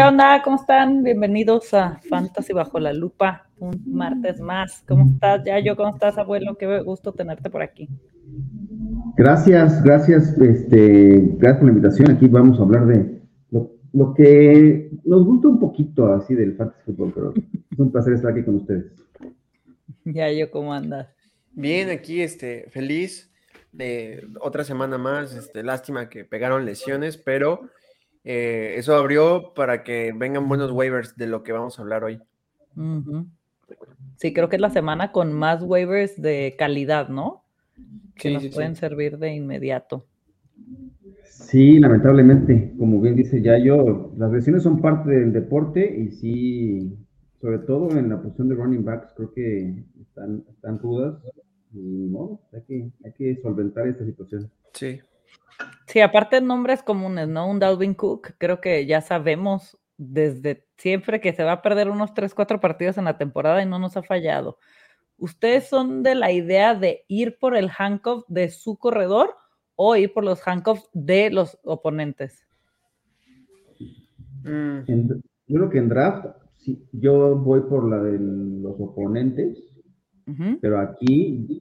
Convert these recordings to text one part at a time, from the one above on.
¿Qué onda? ¿Cómo están? Bienvenidos a Fantasy Bajo la Lupa, un martes más. ¿Cómo estás, Yayo? ¿Cómo estás, abuelo? Qué gusto tenerte por aquí. Gracias, gracias, este, gracias por la invitación. Aquí vamos a hablar de lo, que nos gusta un poquito así del fantasy fútbol, pero es un placer estar aquí con ustedes. Yayo, ¿cómo andas? Bien, aquí, este, feliz de otra semana más. Este, lástima que pegaron lesiones, pero eh, eso abrió para que vengan buenos waivers de lo que vamos a hablar hoy. Sí, creo que es la semana con más waivers de calidad, ¿no? Que nos pueden servir de inmediato. Sí, lamentablemente, como bien dice Yayo, las lesiones son parte del deporte y sí, sobre todo en la posición de running backs, creo que están, están rudas y no, hay que, hay que solventar esta situación. Sí. Sí, aparte nombres comunes, ¿no? Un Dalvin Cook, creo que ya sabemos desde siempre que se va a perder unos 3, 4 partidos en la temporada y no nos ha fallado. ¿Ustedes son de la idea de ir por el handcuff de su corredor o ir por los handcuffs de los oponentes? Mm. yo creo que en draft, sí, yo voy por la de los oponentes, pero aquí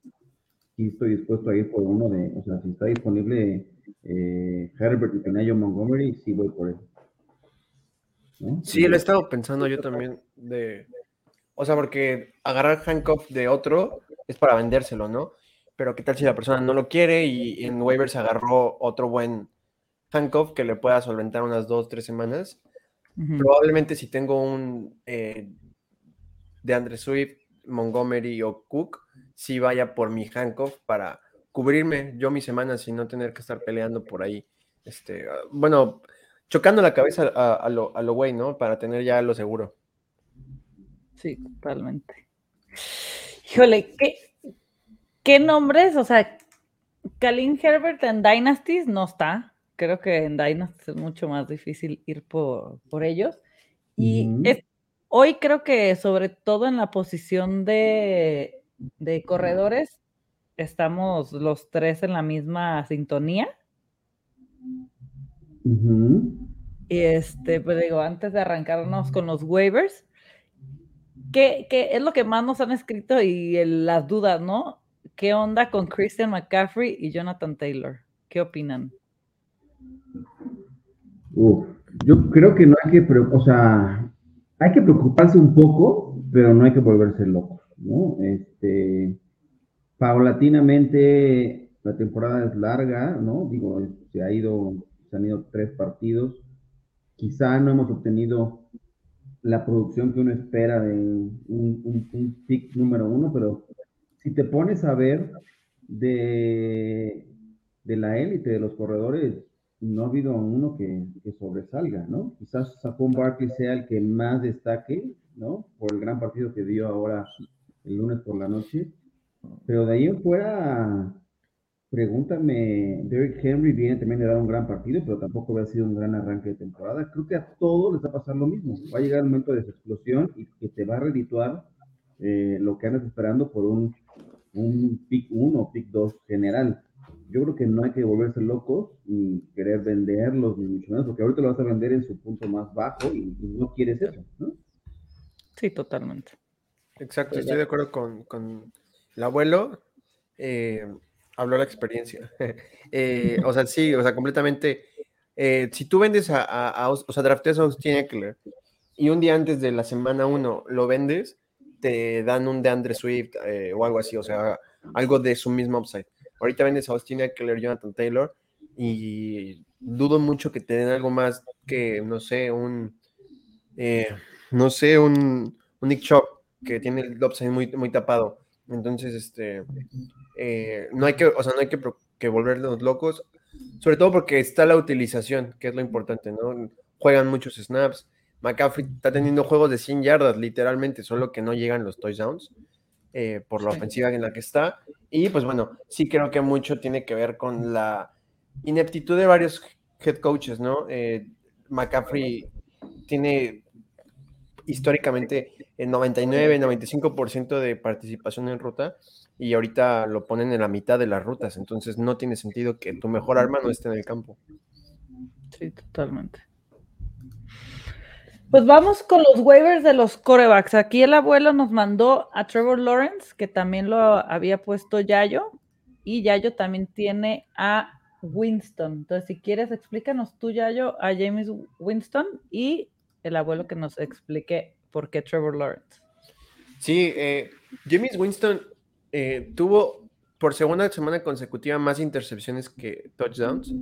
sí estoy dispuesto a ir por uno de, o sea, si está disponible eh, Herbert y Penayo Montgomery, sí voy por él. Sí, lo he estado pensando yo también de, o sea, porque agarrar handcuff de otro es para vendérselo, ¿no? Pero qué tal si la persona no lo quiere y en waivers agarró otro buen handcuff que le pueda solventar unas dos, tres semanas. Probablemente si tengo un eh, de Andre Swift, Montgomery o Cook, sí vaya por mi handcuff para cubrirme yo mis semanas y no tener que estar peleando por ahí. Este, ah, bueno, chocando la cabeza a, lo, a lo güey, ¿no? Para tener ya lo seguro. Sí, totalmente. Híjole, ¿qué, qué nombres? O sea, Kalin Herbert en Dynasties no está. Creo que en Dynasties es mucho más difícil ir por, ellos. Y hoy creo que sobre todo en la posición de, de corredores, estamos los tres en la misma sintonía. Y este, pues digo, antes de arrancarnos con los waivers, ¿qué, es lo que más nos han escrito y las dudas, ¿no? ¿Qué onda con Christian McCaffrey y Jonathan Taylor? ¿Qué opinan? yo creo que no hay que, o sea, hay que preocuparse un poco, pero no hay que volverse loco, ¿no? Este, paulatinamente la temporada es larga, ¿no? Digo, se ha ido, se han ido tres partidos. Quizá no hemos obtenido la producción que uno espera de un, pick número uno, pero si te pones a ver de, de la élite de los corredores, no ha habido uno que, sobresalga, ¿no? Quizás Sapón Barkley sea el que más destaque, ¿no? Por el gran partido que dio ahora el lunes por la noche pero de ahí en fuera, pregúntame, Derrick Henry viene también de dar un gran partido, pero tampoco había sido un gran arranque de temporada. Creo que a todos les va a pasar lo mismo. Va a llegar el momento de esa explosión y que te va a redituar eh, lo que andas esperando por un, un pick 1 o pick 2 general. Yo creo que no hay que volverse locos ni querer venderlos, ni mucho menos, porque ahorita lo vas a vender en su punto más bajo y, no quieres eso, ¿no? Sí, totalmente. Exacto, estoy de acuerdo con, el abuelo eh, habló la experiencia. Eh, o sea, sí, o sea, completamente. Eh, si tú vendes a, o sea, drafteas a Austin Eckler y un día antes de la semana 1 lo vendes, te dan un de Andre Swift o algo así, o sea, algo de su mismo upside. Ahorita vendes a Austin Eckler, Jonathan Taylor y dudo mucho que te den algo más que, no sé, un, no sé, un, un Nick Chop que tiene el upside muy, muy tapado. Entonces, este, eh, no hay que, o sea, no hay que, que, volvernos locos, sobre todo porque está la utilización, que es lo importante, ¿no? Juegan muchos snaps. McCaffrey está teniendo juegos de 100 yardas, literalmente, solo que no llegan los touchdowns eh, por la ofensiva en la que está. Y pues bueno, sí creo que mucho tiene que ver con la ineptitud de varios head coaches, ¿no? Eh, McCaffrey tiene históricamente el 99, 95% de participación en ruta y ahorita lo ponen en la mitad de las rutas, entonces no tiene sentido que tu mejor arma no esté en el campo. Sí, totalmente. Pues vamos con los waivers de los corebacks. Aquí el abuelo nos mandó a Trevor Lawrence, que también lo había puesto Yayo, y Yayo también tiene a Winston. Entonces, si quieres, explícanos tú, Yayo, a James Winston y el abuelo que nos explique por qué Trevor Lawrence. Sí, eh, James Winston eh, tuvo por segunda semana consecutiva más intercepciones que touchdowns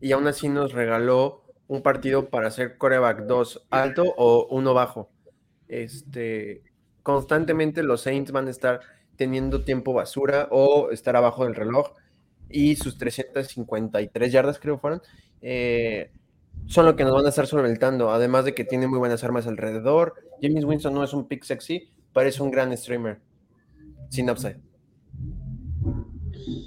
y aún así nos regaló un partido para hacer coreback 2 alto o uno bajo. Este, constantemente los Saints van a estar teniendo tiempo basura o estar abajo del reloj y sus 353 yardas creo fueron eh, son lo que nos van a estar solventando, además de que tiene muy buenas armas alrededor. James Winston no es un pick sexy, parece un gran streamer sin.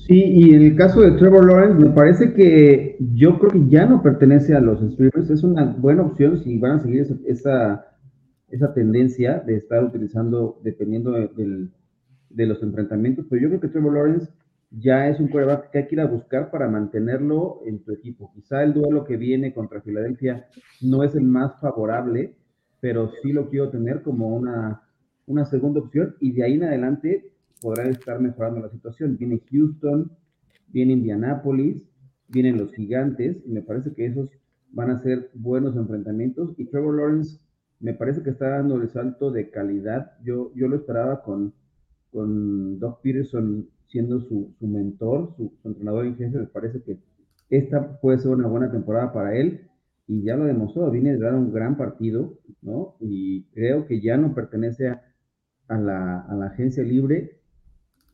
Sí, y en el caso de Trevor Lawrence, me parece que yo creo que ya no pertenece a los streamers. Es una buena opción si van a seguir esa, esa, tendencia de estar utilizando, dependiendo de, los enfrentamientos. Pero yo creo que Trevor Lawrence ya es un quarterback que hay que ir a buscar para mantenerlo en tu equipo. Quizá el duelo que viene contra Filadelfia no es el más favorable, pero sí lo quiero tener como una, una segunda opción y de ahí en adelante podrán estar mejorando la situación. Viene Houston, viene Indianapolis, vienen los gigantes, y me parece que esos van a ser buenos enfrentamientos. Y Trevor Lawrence me parece que está dando el salto de calidad. Yo, yo lo esperaba con, con Doc Peterson siendo su, mentor, su, entrenador en jefe. Me parece que esta puede ser una buena temporada para él. Y ya lo demostró, viene de dar un gran partido, ¿no? Y creo que ya no pertenece a, la, a la agencia libre,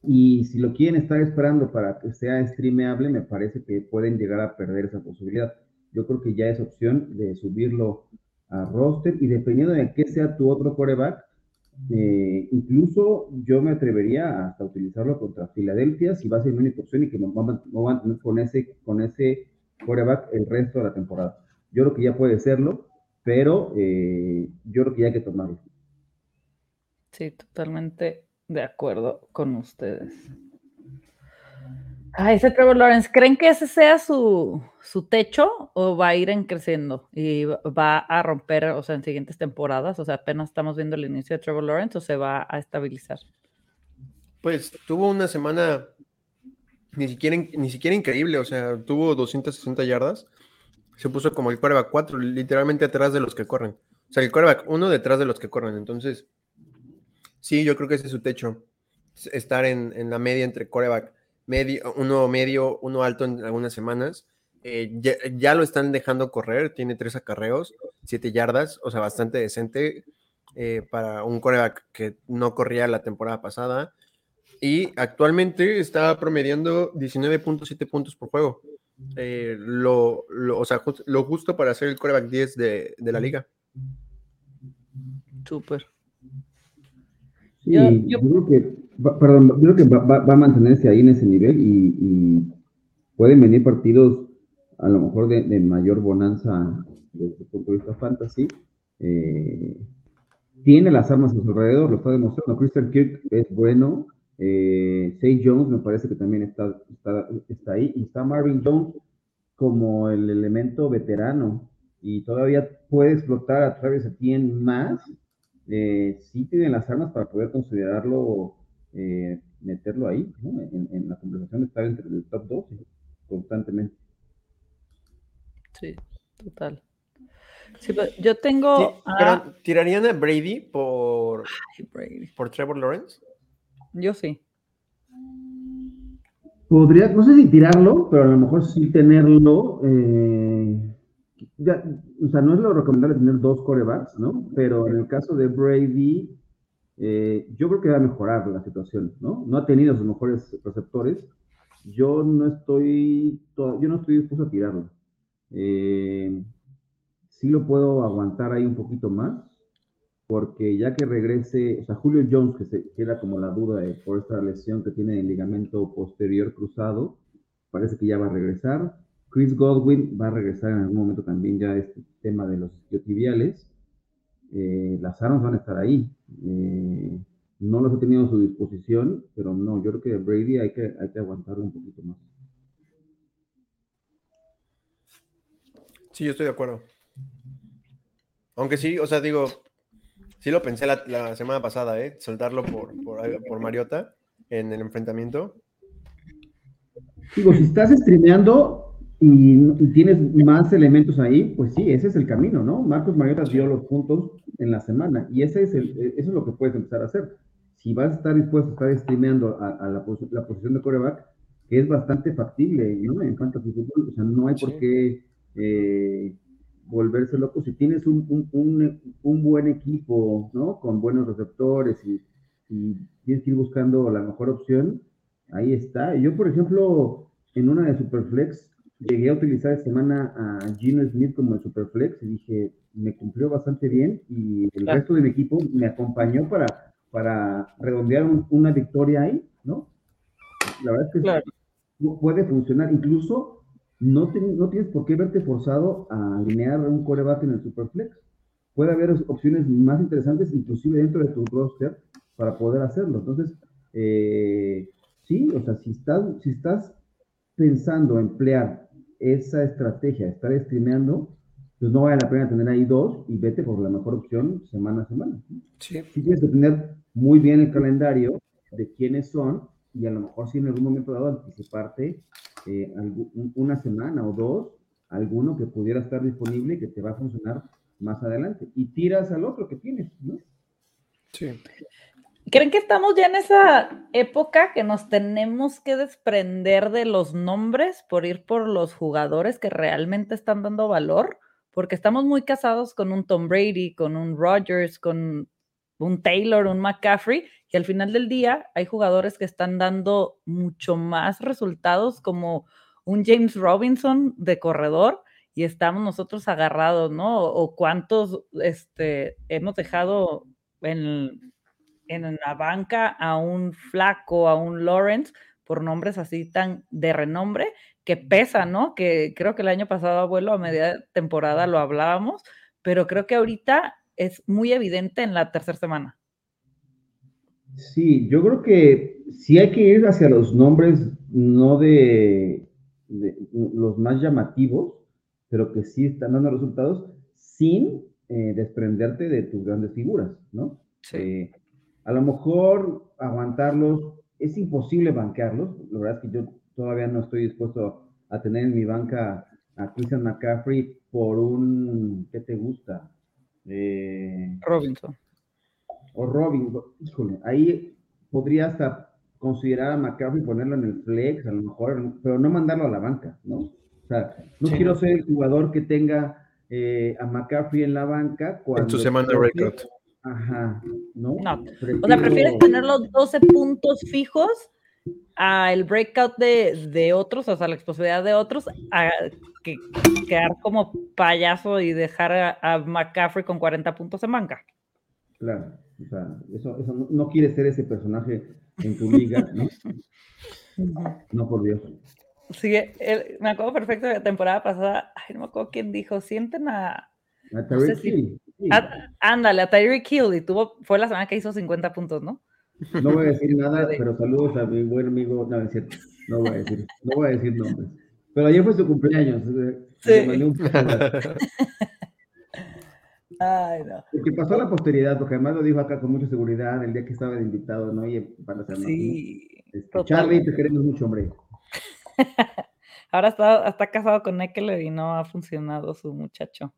y si lo quieren estar esperando para que sea streameable, me parece que pueden llegar a perder esa posibilidad. Yo creo que ya es opción de subirlo a roster y dependiendo de qué sea tu otro coreback, eh, incluso yo me atrevería hasta utilizarlo contra Filadelfia si va a ser única opción y que no van, a tener con ese, con ese coreback el resto de la temporada. Yo creo que ya puede serlo, pero eh, yo creo que ya hay que tomarlo. Sí, totalmente de acuerdo con ustedes. Ah, ese Trevor Lawrence, ¿creen que ese sea su, techo o va a ir en creciendo y va a romper, o sea, en siguientes temporadas? O sea, apenas estamos viendo el inicio de Trevor Lawrence o se va a estabilizar. Pues tuvo una semana ni siquiera, ni siquiera increíble, o sea, tuvo 260 yardas, se puso como el quarterback 4, literalmente atrás de los que corren. O sea, el quarterback 1 detrás de los que corren, entonces Sí, yo creo que ese es su techo. Estar en, la media entre coreback, medio, uno medio, uno alto en algunas semanas. Eh, ya, lo están dejando correr, tiene tres acarreos, siete yardas, o sea, bastante decente eh, para un coreback que no corría la temporada pasada. Y actualmente está promediando 19.7 puntos por juego. Eh, lo, o sea, lo justo para ser el coreback 10 de, de la liga. Súper. Sí, yo, creo que, va, perdón, creo que va, a mantenerse ahí en ese nivel y, pueden venir partidos a lo mejor de, mayor bonanza desde el punto de vista fantasy. Eh, tiene las armas a su alrededor, lo está demostrando. Christian Kirk es bueno. Eh, Say Jones me parece que también está, está, está ahí. Y está Marvin Jones como el elemento veterano y todavía puede explotar a Travis Etienne más eh, sí tienen las armas para poder considerarlo, eh, meterlo ahí, en, la conversación, estar entre el top 2 constantemente. Sí, total. Yo tengo. ¿Tirarían a Brady por, por Trevor Lawrence? Yo sí. Podría, no sé si tirarlo, pero a lo mejor sí tenerlo. Eh, ya, o sea, no es lo recomendable tener dos corebacks, ¿no? Pero en el caso de Brady, eh, yo creo que va a mejorar la situación, ¿no? No ha tenido sus mejores receptores. Yo no estoy, yo no estoy dispuesto a tirarlo. Eh, sí lo puedo aguantar ahí un poquito más, porque ya que regrese, o sea, Julio Jones, que, se, queda como la duda por esta lesión que tiene en el ligamento posterior cruzado, parece que ya va a regresar. Chris Godwin va a regresar en algún momento también ya este tema de los isquiotibiales. Eh, las armas van a estar ahí. Eh, no los ha tenido a su disposición, pero no, yo creo que Brady hay que, hay que aguantarlo un poquito más. Sí, yo estoy de acuerdo. Aunque sí, o sea, digo, sí lo pensé la, semana pasada, ¿eh? Soltarlo por, por, Mariota en el enfrentamiento. Digo, si estás streameando y, tienes más elementos ahí, pues sí, ese es el camino, ¿no? Marcos Mariota dio los puntos en la semana y ese es el, eso es lo que puedes empezar a hacer. Si vas a estar dispuesto a estar streameando a, la, posición de coreback, que es bastante factible, ¿no? En fantasy fútbol, o sea, no hay por qué eh, volverse loco. Si tienes un, buen equipo, ¿no? Con buenos receptores y, tienes que ir buscando la mejor opción, ahí está. Yo, por ejemplo, en una de Superflex, llegué a utilizar esta semana a Gino Smith como el Superflex y dije, me cumplió bastante bien y el resto de mi equipo me acompañó para, para redondear una victoria ahí, ¿no? La verdad es que puede funcionar. Incluso no, no tienes por qué verte forzado a alinear un coreback en el Superflex. Puede haber opciones más interesantes, inclusive dentro de tu roster, para poder hacerlo. Entonces, eh, sí, o sea, si estás, si estás pensando emplear esa estrategia, estar streameando, pues no vale la pena tener ahí dos y vete por la mejor opción semana a semana. Sí. tienes que tener muy bien el calendario de quiénes son y a lo mejor si en algún momento dado anticiparte eh, una semana o dos, alguno que pudiera estar disponible y que te va a funcionar más adelante. Y tiras al otro que tienes, ¿no? Sí. ¿Creen que estamos ya en esa época que nos tenemos que desprender de los nombres por ir por los jugadores que realmente están dando valor? Porque estamos muy casados con un Tom Brady, con un Rodgers, con un Taylor, un McCaffrey, y al final del día hay jugadores que están dando mucho más resultados como un James Robinson de corredor y estamos nosotros agarrados, ¿no? O cuántos este, hemos dejado en, en la banca a un flaco, a un Lawrence, por nombres así tan de renombre, que pesa, ¿no? Que creo que el año pasado, abuelo, a media temporada lo hablábamos, pero creo que ahorita es muy evidente en la tercera semana. Sí, yo creo que sí hay que ir hacia los nombres, no de, los más llamativos, pero que sí están dando resultados sin eh, desprenderte de tus grandes figuras, ¿no? Sí. Eh, a lo mejor aguantarlos, es imposible banquearlos, la verdad es que yo todavía no estoy dispuesto a tener en mi banca a Christian McCaffrey por un, ¿qué te gusta? Eh, Robinson. O Robin, híjole, ahí podría hasta considerar a McCaffrey ponerlo en el flex, a lo mejor, pero no mandarlo a la banca, ¿no? O sea, no quiero ser el jugador que tenga eh, a McCaffrey en la banca cuando... En su semana de. Ajá, ¿no? no. O sea, prefieres tener los 12 puntos fijos a el breakout de, de, otros, o sea, la exposibilidad de otros, a que quedar como payaso y dejar a, McCaffrey con 40 puntos en banca. Claro, o sea, eso, eso no, quiere ser ese personaje en tu liga, ¿no? no, por Dios. Sí, me acuerdo perfecto de la temporada pasada, ay, no me acuerdo quién dijo, sienten a... A Tyreek Hill. ándale, a Tyreek Hill, y tuvo, fue la semana que hizo 50 puntos, ¿no? No voy a decir nada, pero saludos a mi buen amigo. No, es cierto. No voy a decir, no voy a decir nombres. Pero ayer fue su cumpleaños. Sí. Ay, no. Porque pasó a la posteridad, porque además lo dijo acá con mucha seguridad el día que estaba de invitado, ¿no? Y para hacerlo. Sí. Este, Charlie, te queremos mucho, hombre. Ahora está, está casado con Eckler y no ha funcionado su muchacho.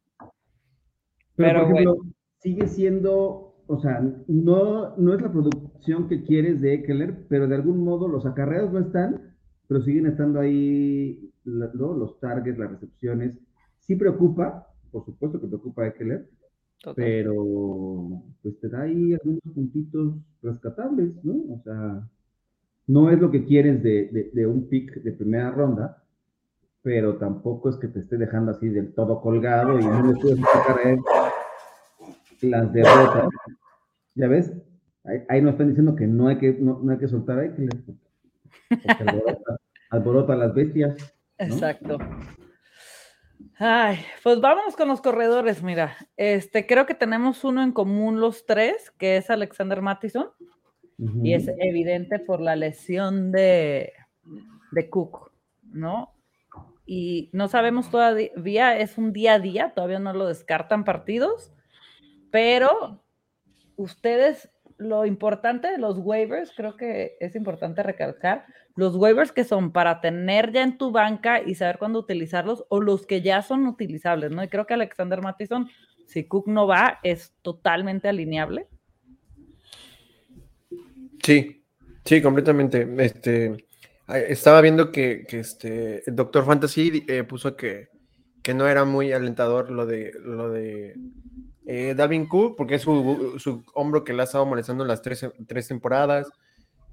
Pero, por ejemplo, sigue siendo o sea, no, no es la producción que quieres de Eckler, pero de algún modo los acarreos no están, pero siguen estando ahí los targets, las recepciones. Sí preocupa, por supuesto que preocupa a Eckler, pero pues te da ahí algunos puntitos rescatables, ¿no? O sea, no es lo que quieres de, de un pick de primera ronda, pero tampoco es que te esté dejando así del todo colgado y no le puedes sacar a él las derrotas. Ya ves, ahí, nos están diciendo que no hay que, no, hay que soltar a Eckler, alborota, alborota, a las bestias. Exacto. Ay, pues vámonos con los corredores, mira. Este, creo que tenemos uno en común los tres, que es Alexander Mattison. Y es evidente por la lesión de, de Cook, ¿no? Y no sabemos todavía, es un día a día, todavía no lo descartan partidos pero ustedes, lo importante de los waivers, creo que es importante recalcar, los waivers que son para tener ya en tu banca y saber cuándo utilizarlos, o los que ya son utilizables, ¿no? Y creo que Alexander Mattison, si Cook no va, es totalmente alineable. Sí, sí, completamente. Este, estaba viendo que, este, el Doctor Fantasy eh, puso que, que no era muy alentador lo de lo de eh, Dalvin Cook, porque es su, hombro que le ha estado molestando las tres, tres temporadas,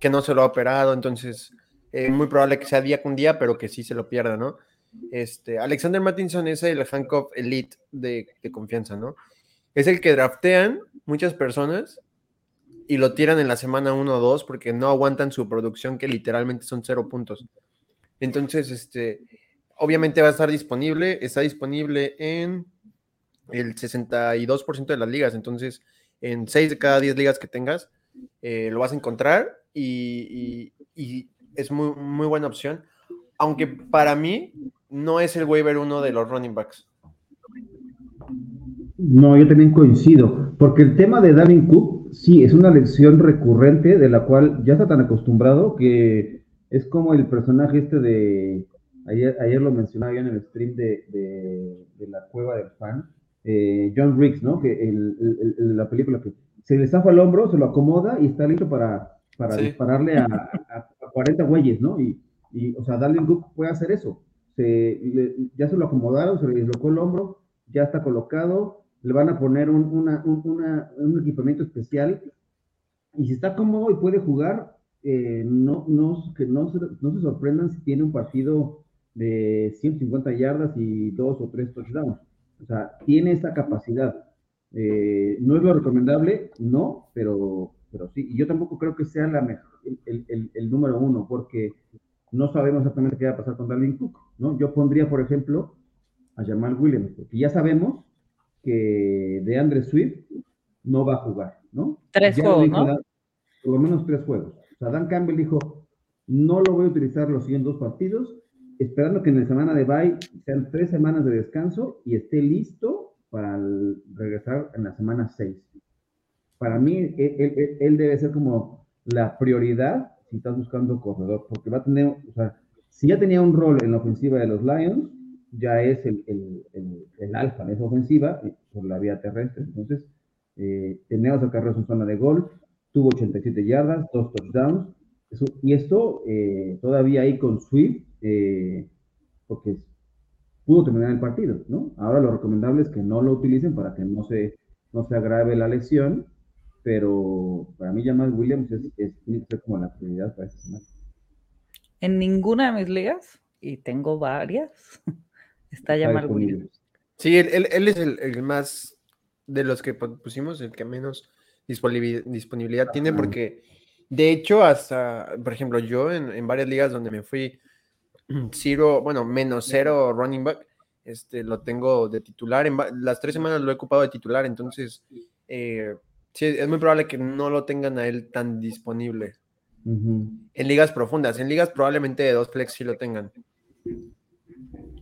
que no se lo ha operado, entonces es muy probable que sea día con día, pero que sí se lo pierda, ¿no? Este, Alexander Mattinson es el handcuff elite de, de confianza, ¿no? Es el que draftean muchas personas y lo tiran en la semana 1 o 2 porque no aguantan su producción, que literalmente son cero puntos. Entonces, este, obviamente va a estar disponible, está disponible en el 62% de las ligas, entonces en 6 de cada 10 ligas que tengas, eh, lo vas a encontrar y, es muy, muy buena opción, aunque para mí no es el waiver uno de los running backs. No, yo también coincido, porque el tema de Dalvin Cook, sí, es una lección recurrente de la cual ya está tan acostumbrado que es como el personaje este de, ayer, ayer lo mencionaba yo en el stream de, de, la cueva del fan, eh, John Riggs, ¿no? Que el, la película que se le zafa el hombro, se lo acomoda y está listo para, para dispararle a, a, 40 güeyes, ¿no? Y, y, o sea, Dalvin Cook puede hacer eso. Se, ya se lo acomodaron, se le dislocó el hombro, ya está colocado, le van a poner un, un, equipamiento especial y si está cómodo y puede jugar, eh, no, no, que no, se, no se sorprendan si tiene un partido de 150 yardas y dos o tres touchdowns. O sea, tiene esa capacidad. Eh, no es lo recomendable, no, pero, pero sí. Y yo tampoco creo que sea la mejor, el, el, número uno, porque no sabemos exactamente qué va a pasar con Dalvin Cook, ¿no? Yo pondría, por ejemplo, a Jamal Williams, porque ya sabemos que de Andre Swift no va a jugar, ¿no? Tres juegos, ¿no? por lo menos tres juegos. O sea, Dan Campbell dijo, no lo voy a utilizar los siguientes dos partidos, esperando que en la semana de bye sean tres semanas de descanso y esté listo para regresar en la semana seis. Para mí, e, e, e, él, debe ser como la prioridad si estás buscando corredor, porque va a tener, o sea, si ya tenía un rol en la ofensiva de los Lions, ya es el, el, el, alfa en esa ofensiva eh, por la vía terrestre. Entonces, eh, tenemos a Carlos en zona de gol, tuvo 87 yardas, dos touchdowns, y esto eh, todavía ahí con Swift, eh, porque pudo terminar el partido, ¿no? Ahora lo recomendable es que no lo utilicen para que no se, no se agrave la lesión, pero para mí Jamal Williams es, es, tiene que ser como la prioridad para esta semana. En ninguna de mis ligas, y tengo varias, Está Jamal Williams. Sí, él, es el, más de los que pusimos, el que menos disponibilidad, tiene, porque de hecho, hasta, por ejemplo, yo en, varias ligas donde me fui cero, bueno, menos cero running back, este, lo tengo de titular. En las tres semanas lo he ocupado de titular, entonces eh, sí, es muy probable que no lo tengan a él tan disponible. En ligas profundas, en ligas probablemente de dos flex sí lo tengan.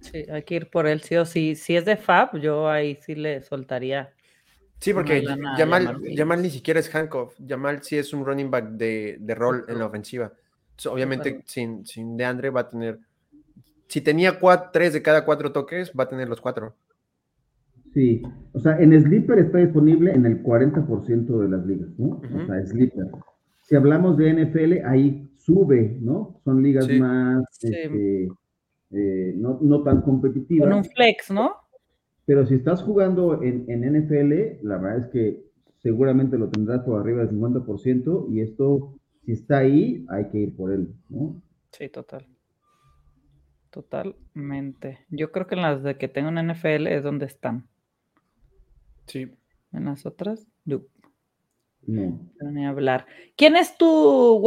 Sí, hay que ir por él, sí o sí. Si es de Fab, yo ahí sí le soltaría. Sí, porque Yamal, ni siquiera es handcuff. Yamal sí es un running back de, de rol en la ofensiva. obviamente, sin, sin DeAndre va a tener. Si tenía cuatro, tres de cada cuatro toques, va a tener los cuatro. Sí, o sea, en Sleeper está disponible en el 40% de las ligas, ¿no? O sea, Sleeper. Si hablamos de NFL, ahí sube, ¿no? Son ligas más. Este, eh, no, no, tan competitiva. Con un flex, ¿no? Pero si estás jugando en, en, NFL, la verdad es que seguramente lo tendrás por arriba del 50% y esto, si está ahí, hay que ir por él, ¿no? Sí, total. Totalmente. Yo creo que en las de que tengo en NFL es donde están. Sí. En las otras, no. No. Ni hablar. ¿Quién es tu,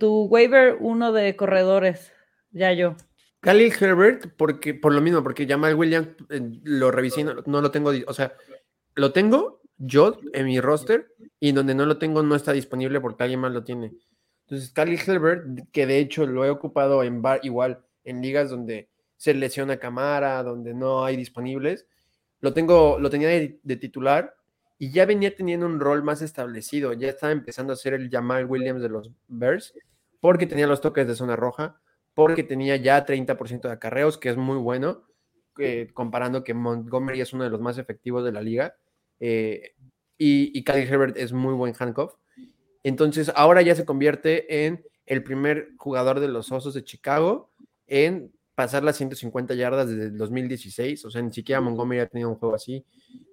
tu waiver uno de corredores? Ya yo. Khalil Herbert, porque, por lo mismo, porque Jamal Williams eh, lo revisé no, lo tengo, o sea, lo tengo yo en mi roster y donde no lo tengo no está disponible porque alguien más lo tiene. Entonces, Khalil Herbert, que de hecho lo he ocupado en bar, igual en ligas donde se lesiona cámara, donde no hay disponibles, lo tengo, lo tenía de, titular y ya venía teniendo un rol más establecido, ya estaba empezando a ser el Jamal Williams de los Bears, porque tenía los toques de zona roja, porque tenía ya 30% de acarreos, que es muy bueno, eh, comparando que Montgomery es uno de los más efectivos de la liga, eh, y, y Herbert es muy buen handcuff. Entonces, ahora ya se convierte en el primer jugador de los Osos de Chicago en pasar las 150 yardas desde el 2016, o sea, ni siquiera Montgomery ha tenido un juego así,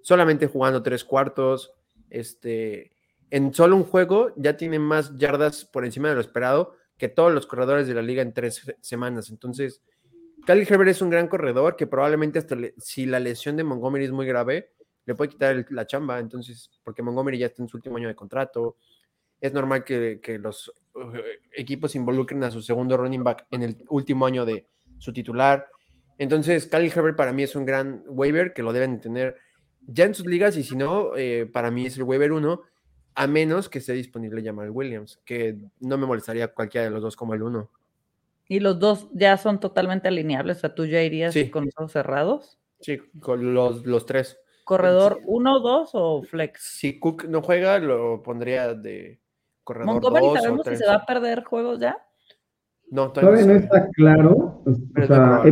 solamente jugando tres cuartos, este, en solo un juego ya tiene más yardas por encima de lo esperado que todos los corredores de la liga en tres semanas, entonces, Khalil Herbert es un gran corredor que probablemente hasta si la lesión de Montgomery es muy grave, le puede quitar la chamba, entonces, porque Montgomery ya está en su último año de contrato, es normal que, que los equipos involucren a su segundo running back en el último año de, su titular. Entonces, Khalil Herbert para mí es un gran waiver que lo deben tener ya en sus ligas y si no, eh, para mí es el waiver 1, a menos que esté disponible Jamal Williams, que no me molestaría cualquiera de los dos como el 1. ¿Y los dos ya son totalmente alineables? O sea, ¿tú ya irías con los ojos cerrados? Sí, con los, los tres. ¿Corredor 1, 2 o flex? Si Cook no juega, lo pondría de corredor Montgomery, ¿sabemos si se va a perder juegos ya? No, todavía, no está claro. O sea,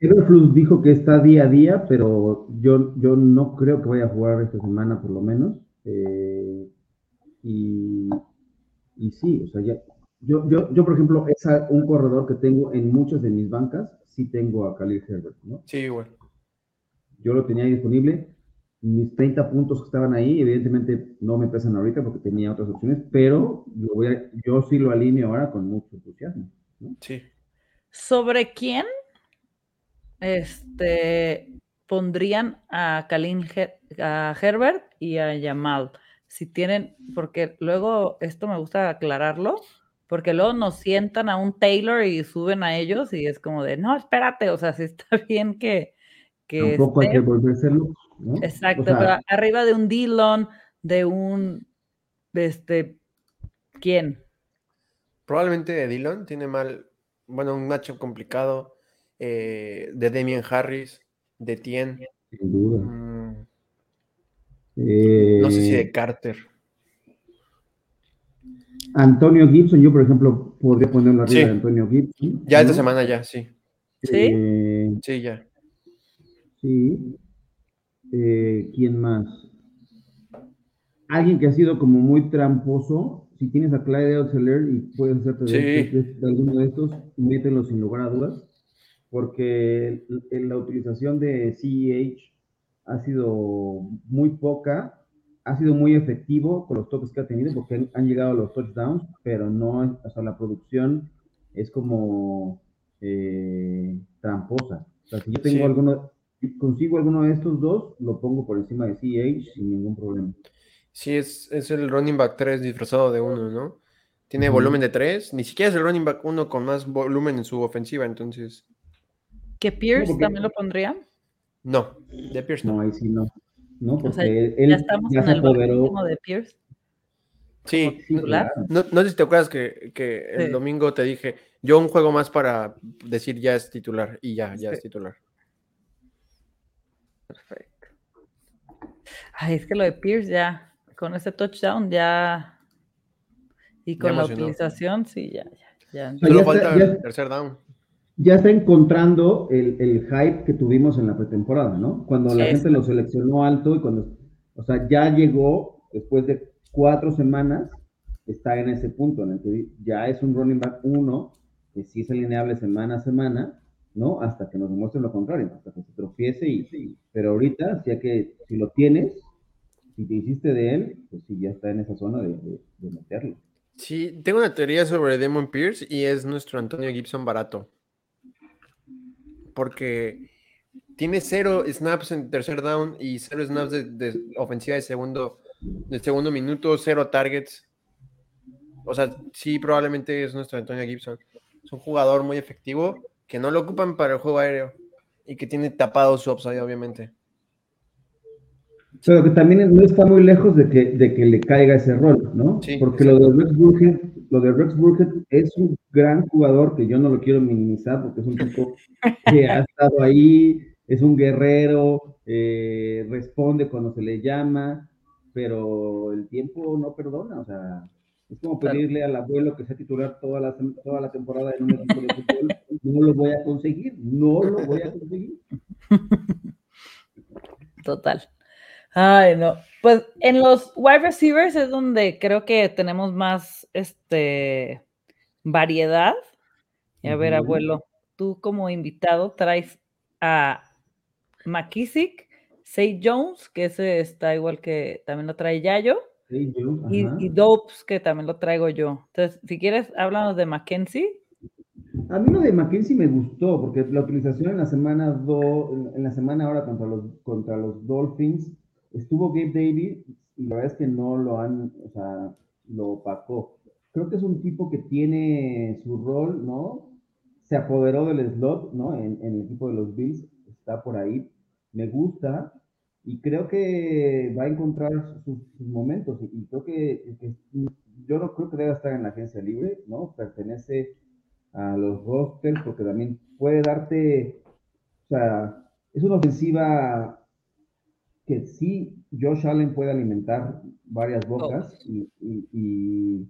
Everflux dijo que está día a día, pero yo, yo no creo que vaya a jugar esta semana por lo menos. Eh, y, y, sí, o sea, ya, yo, yo, yo, por ejemplo, es un corredor que tengo en muchas de mis bancas, sí tengo a Khalil Herbert, ¿no? Sí, bueno. Yo lo tenía disponible. Mis 30 puntos que estaban ahí, evidentemente no me pesan ahorita porque tenía otras opciones, pero lo voy a, yo sí lo alineo ahora con mucho entusiasmo. Sí. ¿Sobre quién este, pondrían a Kalin a Herbert y a Yamal? Si tienen, porque luego esto me gusta aclararlo, porque luego nos sientan a un Taylor y suben a ellos y es como de, no, espérate, o sea, si está bien que... que Tampoco hay que volverse ¿no? Exacto, pero arriba de un Dillon, de un, este, ¿quién? Probablemente Dillon tiene mal, bueno, un matchup complicado eh, de Demian Harris, de Tien. Sin duda. Mm. no sé si de eh, Carter. Antonio Gibson, yo por ejemplo podría ponerlo arriba de Antonio Gibson. Ya esta semana ya, sí. ¿Sí? Eh, sí, ya. Sí. ¿Quién más? Alguien que ha sido como muy tramposo si tienes a Clyde Oxeler y puedes hacerte de, alguno de estos, mételo sin lugar a dudas, porque la utilización de CEH ha sido muy poca, ha sido muy efectivo con los toques que ha tenido, porque han, llegado a los touchdowns, pero no, o sea, la producción es como eh, tramposa. O sea, si yo tengo alguno, consigo alguno de estos dos, lo pongo por encima de CEH sin ningún problema. Sí, es, es el running back 3 disfrazado de uno, ¿no? Tiene volumen de 3, ni siquiera es el running back 1 con más volumen en su ofensiva, entonces. ¿Que Pierce también lo pondría? No, de Pierce no. No, ahí sí no. No, porque él ya estamos en el de Pierce. Sí, no, no, sé si te acuerdas que, que el domingo te dije, yo un juego más para decir ya es titular y ya, ya es titular. Ay, es que lo de Pierce ya, con ese touchdown ya. Y con la utilización, sí, ya, ya. ya. Solo falta el tercer down. Ya está encontrando el, el, hype que tuvimos en la pretemporada, ¿no? Cuando la gente lo seleccionó alto y cuando. O sea, ya llegó después de cuatro semanas, está en ese punto en el que ya es un running back uno, que sí es alineable semana a semana, ¿no? Hasta que nos demuestre lo contrario, hasta que se tropiece y, pero ahorita, ya que si lo tienes, si te hiciste de él, pues sí, ya está en esa zona de, meterlo. Sí, tengo una teoría sobre Demon Pierce y es nuestro Antonio Gibson barato. Porque tiene cero snaps en tercer down y cero snaps de, ofensiva de segundo, de segundo minuto, cero targets. O sea, sí, probablemente es nuestro Antonio Gibson. Es un jugador muy efectivo que no lo ocupan para el juego aéreo y que tiene tapado su upside, obviamente. Pero que también no está muy lejos de que, de que le caiga ese rol, ¿no? Porque lo de, Rex Burkhead, lo de Rex Burkhead es un gran jugador que yo no lo quiero minimizar porque es un tipo que ha estado ahí, es un guerrero, eh, responde cuando se le llama, pero el tiempo no perdona, o sea, es como pedirle al abuelo que sea titular toda la, toda la temporada en un equipo de fútbol, no lo voy a conseguir, no lo voy a conseguir. Total. Ay, no. Pues en los wide receivers es donde creo que tenemos más este variedad. Y a ver, abuelo, tú como invitado traes a McKissick, Say Jones, que ese está igual que también lo trae Yayo. y, y Dopes, que también lo traigo yo. Entonces, si quieres, háblanos de Mackenzie. A mí lo de Mackenzie me gustó, porque la utilización en la semana do, en la semana ahora contra los, contra los Dolphins, estuvo Gabe David, y la verdad es que no lo han, o sea, lo opacó. Creo que es un tipo que tiene su rol, ¿no? Se apoderó del slot, ¿no? En, en el equipo de los Bills, está por ahí. Me gusta, y creo que va a encontrar sus, momentos y, creo que, yo no creo que deba estar en la agencia libre, ¿no? Pertenece a los rosters porque también puede darte, o sea, es una ofensiva que sí Josh Allen puede alimentar varias bocas y, y,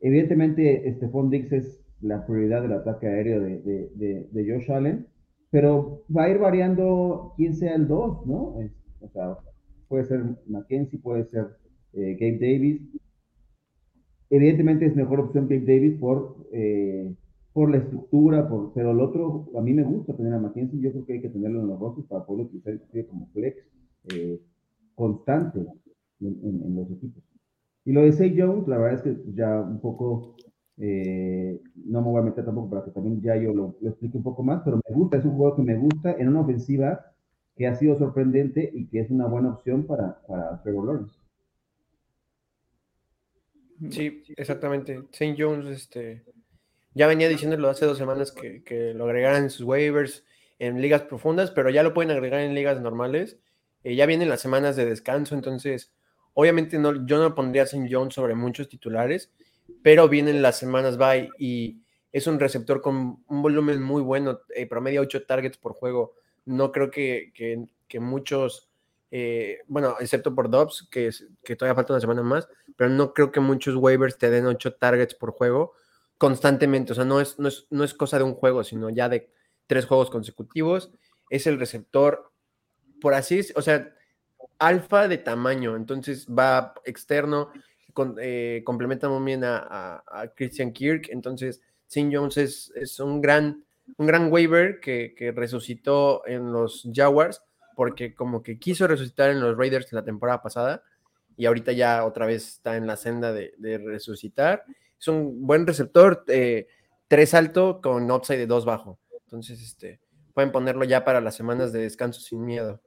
evidentemente Stephon Dix es la prioridad del ataque aéreo de, de, de Josh Allen, pero va a ir variando quién sea el 2, ¿no? o sea, puede ser Mackenzie, puede ser eh, Gabe Davis. Evidentemente es mejor opción Gabe Davis por, eh, por la estructura, por, pero el otro, a mí me gusta tener a Mackenzie, yo creo que hay que tenerlo en los rostros para poder utilizar como flex eh, constante en, los equipos. Y lo de Say Jones, la verdad es que ya un poco eh, no me voy a meter tampoco para que también ya yo lo, explique un poco más, pero me gusta, es un juego que me gusta en una ofensiva que ha sido sorprendente y que es una buena opción para, para Trevor Lawrence. Sí, exactamente. St. Jones, este, ya venía diciéndolo hace dos semanas que, que, lo agregaran en sus waivers en ligas profundas, pero ya lo pueden agregar en ligas normales. Eh, ya vienen las semanas de descanso, entonces, obviamente no, yo no pondría a St. Jones sobre muchos titulares, pero vienen las semanas bye y es un receptor con un volumen muy bueno, eh, promedio 8 targets por juego. No creo que, que, muchos, eh, bueno, excepto por Dobbs, que, que todavía falta una semana más, pero no creo que muchos waivers te den 8 targets por juego constantemente. O sea, no es, no es, no es cosa de un juego, sino ya de tres juegos consecutivos. Es el receptor, por así, o sea, alfa de tamaño, entonces va externo, eh, complementa muy bien a, Christian Kirk. Entonces, St. Jones es, un, gran, un gran waiver que, resucitó en los Jaguars, porque como que quiso resucitar en los Raiders la temporada pasada y ahorita ya otra vez está en la senda de, resucitar. Es un buen receptor, eh, tres alto con upside de dos bajo. Entonces, este, pueden ponerlo ya para las semanas de descanso sin miedo.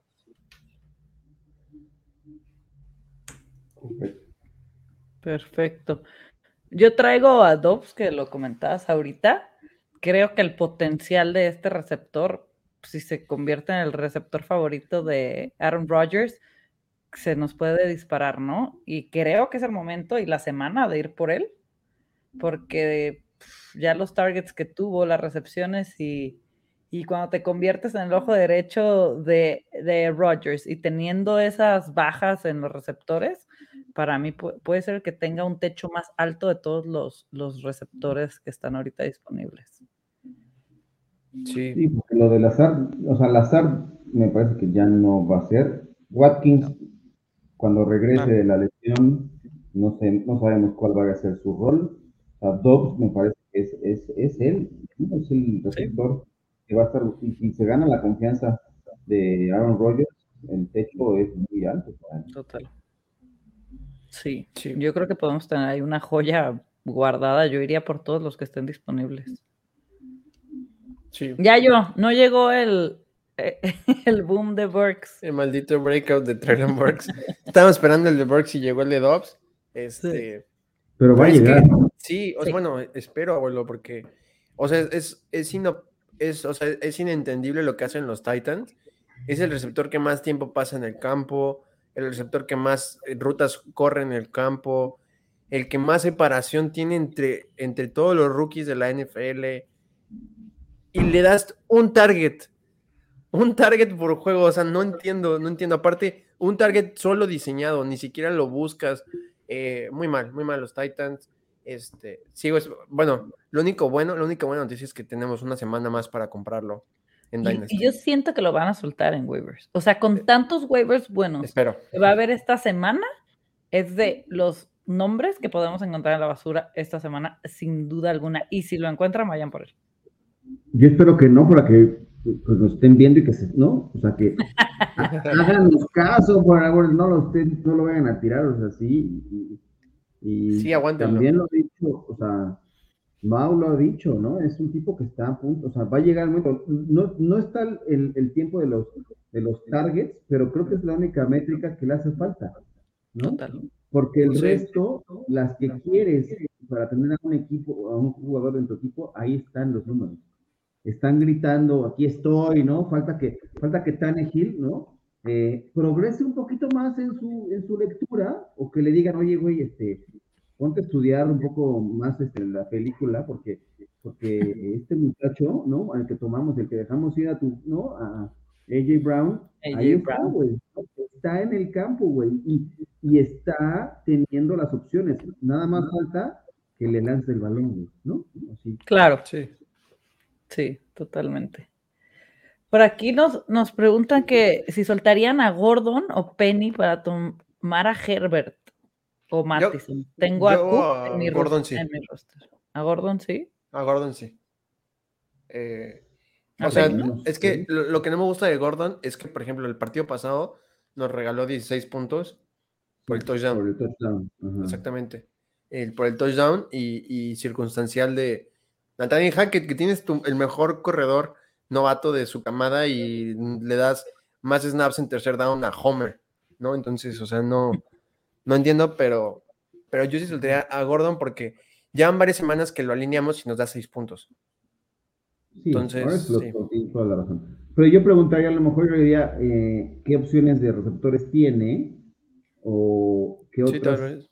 Perfecto. Yo traigo a Dobbs, que lo comentabas ahorita. Creo que el potencial de este receptor, si se convierte en el receptor favorito de Aaron Rodgers, se nos puede disparar, ¿no? Y creo que es el momento y la semana de ir por él, porque ya los targets que tuvo, las recepciones y, y cuando te conviertes en el ojo derecho de, de Rodgers y teniendo esas bajas en los receptores, para mí puede ser que tenga un techo más alto de todos los, los receptores que están ahorita disponibles. Sí. sí, porque lo del azar, o sea, el azar me parece que ya no va a ser. Watkins, cuando regrese de la lesión, no, sé, no sabemos cuál va a ser su rol. O sea, Dobbs me parece que es, es, es él, es el receptor que va a estar, y si se gana la confianza de Aaron Rodgers, el techo es muy alto. Total. Sí, yo creo que podemos tener ahí una joya guardada. Yo iría por todos los que estén disponibles. Sí. Ya yo, no llegó el, el boom de Burks. El maldito breakout de Traylon Burks. Estábamos esperando el de Burks y llegó el de Dobbs. Este, Pero va a llegar. sí, bueno, espero, abuelo, porque, o sea, es, es, es, o sea, es inentendible lo que hacen los Titans. Es el receptor que más tiempo pasa en el campo el receptor que más eh, rutas corre en el campo, el que más separación tiene entre, entre todos los rookies de la NFL, y le das un target. un target por juego, o sea, no entiendo, no entiendo. Aparte, un target solo diseñado, ni siquiera lo buscas. Eh, muy mal, muy mal los Titans. Este, sigo, bueno, lo único bueno, la única buena noticia es que tenemos una semana más para comprarlo en Dynasty. Y, yo siento que lo van a soltar en waivers. O sea, con tantos waivers buenos Espero. que va a haber esta semana, es de los nombres que podemos encontrar en la basura esta semana, sin duda alguna. Y si lo encuentran, vayan por él. Yo espero que no, para que pues, nos estén viendo y que se, ¿no? O sea, que hagan caso, por favor, no lo, no lo vayan a tirar, o sea, sí. Y, sí, aguántenlo. También lo he dicho, o sea, Mau lo ha dicho, ¿no? Es un tipo que está a punto, o sea, va a llegar el momento, no, no está el, el, tiempo de los, de los targets, pero creo que es la única métrica que le hace falta, ¿no? Total. Porque el resto, las que quieres para tener a un equipo, a un jugador en tu equipo, ahí están los números. Están gritando, aquí estoy, ¿no? Falta que, falta que Tannehill, ¿no? Eh, progrese un poquito más en su, en su lectura, o que le digan, oye, güey, este, ponte a estudiar un poco más este, la película, porque, porque este muchacho, ¿no? Al que tomamos, el que dejamos ir a tu, ¿no? A AJ Brown, ahí está, güey. Está en el campo, güey, y, y, está teniendo las opciones. Nada más falta que le lance el balón, ¿no? Así. Claro. Sí. Sí, totalmente. Por aquí nos, nos preguntan que si soltarían a Gordon o Penny para tomar a Herbert o Mattison. Tengo a Cook en mi, Gordon, sí. ¿A Gordon sí? A Gordon sí. Eh, o sea, es que lo, que no me gusta de Gordon es que, por ejemplo, el partido pasado nos regaló 16 puntos por el touchdown. Por el touchdown. Exactamente. El, por el touchdown y, y circunstancial de, Nathaniel Hackett, que tienes el mejor corredor novato de su camada y le das más snaps en tercer down a Homer, ¿no? Entonces, o sea, no, no entiendo, pero, pero yo sí soltaría a Gordon porque ya van varias semanas que lo alineamos y nos da seis puntos. Sí, Entonces, toda la razón. Pero yo preguntaría, a lo mejor yo diría, eh, ¿qué opciones de receptores tiene? O qué otras,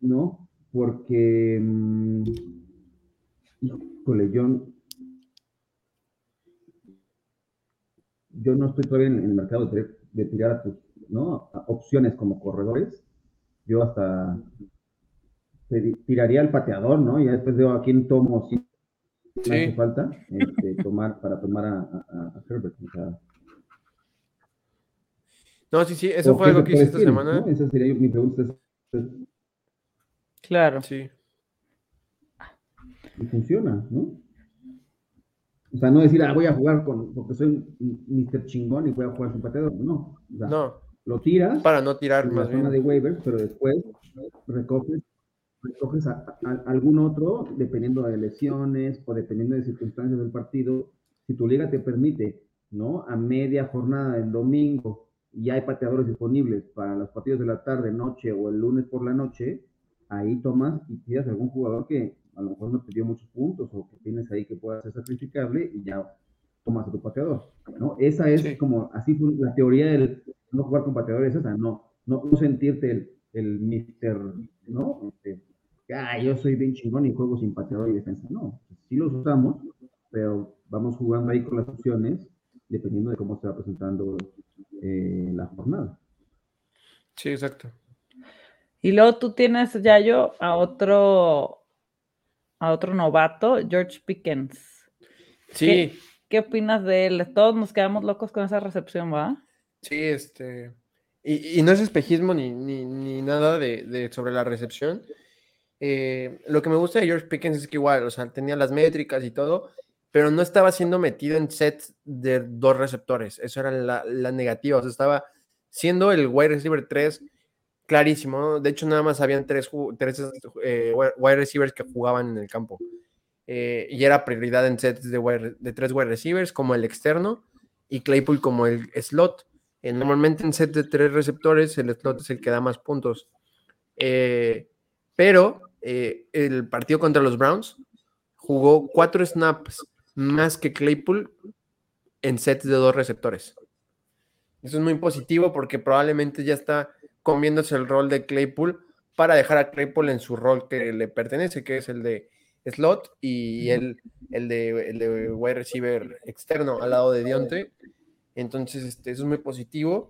¿no? Porque... Mm, híjole, yo, yo no estoy todavía en, el mercado de, tirar a tus ¿no? opciones como corredores. Yo hasta tiraría al pateador, ¿no? Y después veo a quién tomo si me hace falta este, tomar para tomar a, Herbert. no, sí, sí, eso fue algo que hice esta semana. Esa sería mi pregunta. Claro. Sí y funciona, ¿no? O sea, no decir, ah, voy a jugar con, porque soy Mr. Chingón y voy a jugar sin pateador. No. no. Lo tiras. Para no tirar en más la zona de waivers, pero después recoges, recoges a, algún otro, dependiendo de lesiones o dependiendo de circunstancias del partido. Si tu liga te permite, ¿no? A media jornada del domingo y hay pateadores disponibles para los partidos de la tarde, noche o el lunes por la noche, ahí tomas y tiras algún jugador que a lo mejor no te dio muchos puntos o que tienes ahí que pueda ser sacrificable y ya tomas a tu pateador, ¿no? Esa es como, así la teoría del no jugar con pateadores, esa, no, no, no sentirte el, el mister, ¿no? Este, ah, yo soy bien chingón y juego sin pateador y defensa, no, sí los usamos, pero vamos jugando ahí con las opciones dependiendo de cómo se va presentando eh, la jornada. Sí, exacto. Y luego tú tienes ya yo a otro a otro novato, George Pickens. Sí. ¿Qué, opinas de él? Todos nos quedamos locos con esa recepción, ¿va? Sí, este. Y, no es espejismo ni, ni, nada de, sobre la recepción. Eh, lo que me gusta de George Pickens es que igual, o sea, tenía las métricas y todo, pero no estaba siendo metido en sets de dos receptores. Eso era la, la negativa. O sea, estaba siendo el wide receiver 3 clarísimo. De hecho, nada más habían tres, tres eh, wide receivers que jugaban en el campo. Eh, y era prioridad en sets de, de, tres wide receivers, como el externo y Claypool como el slot. Eh, normalmente en sets de tres receptores, el slot es el que da más puntos. pero el partido contra los Browns jugó cuatro snaps más que Claypool en sets de dos receptores. Eso es muy positivo porque probablemente ya está comiéndose el rol de Claypool para dejar a Claypool en su rol que le pertenece, que es el de slot y el, el, de, el de wide receiver externo al lado de Dionte. Entonces, este, eso es muy positivo.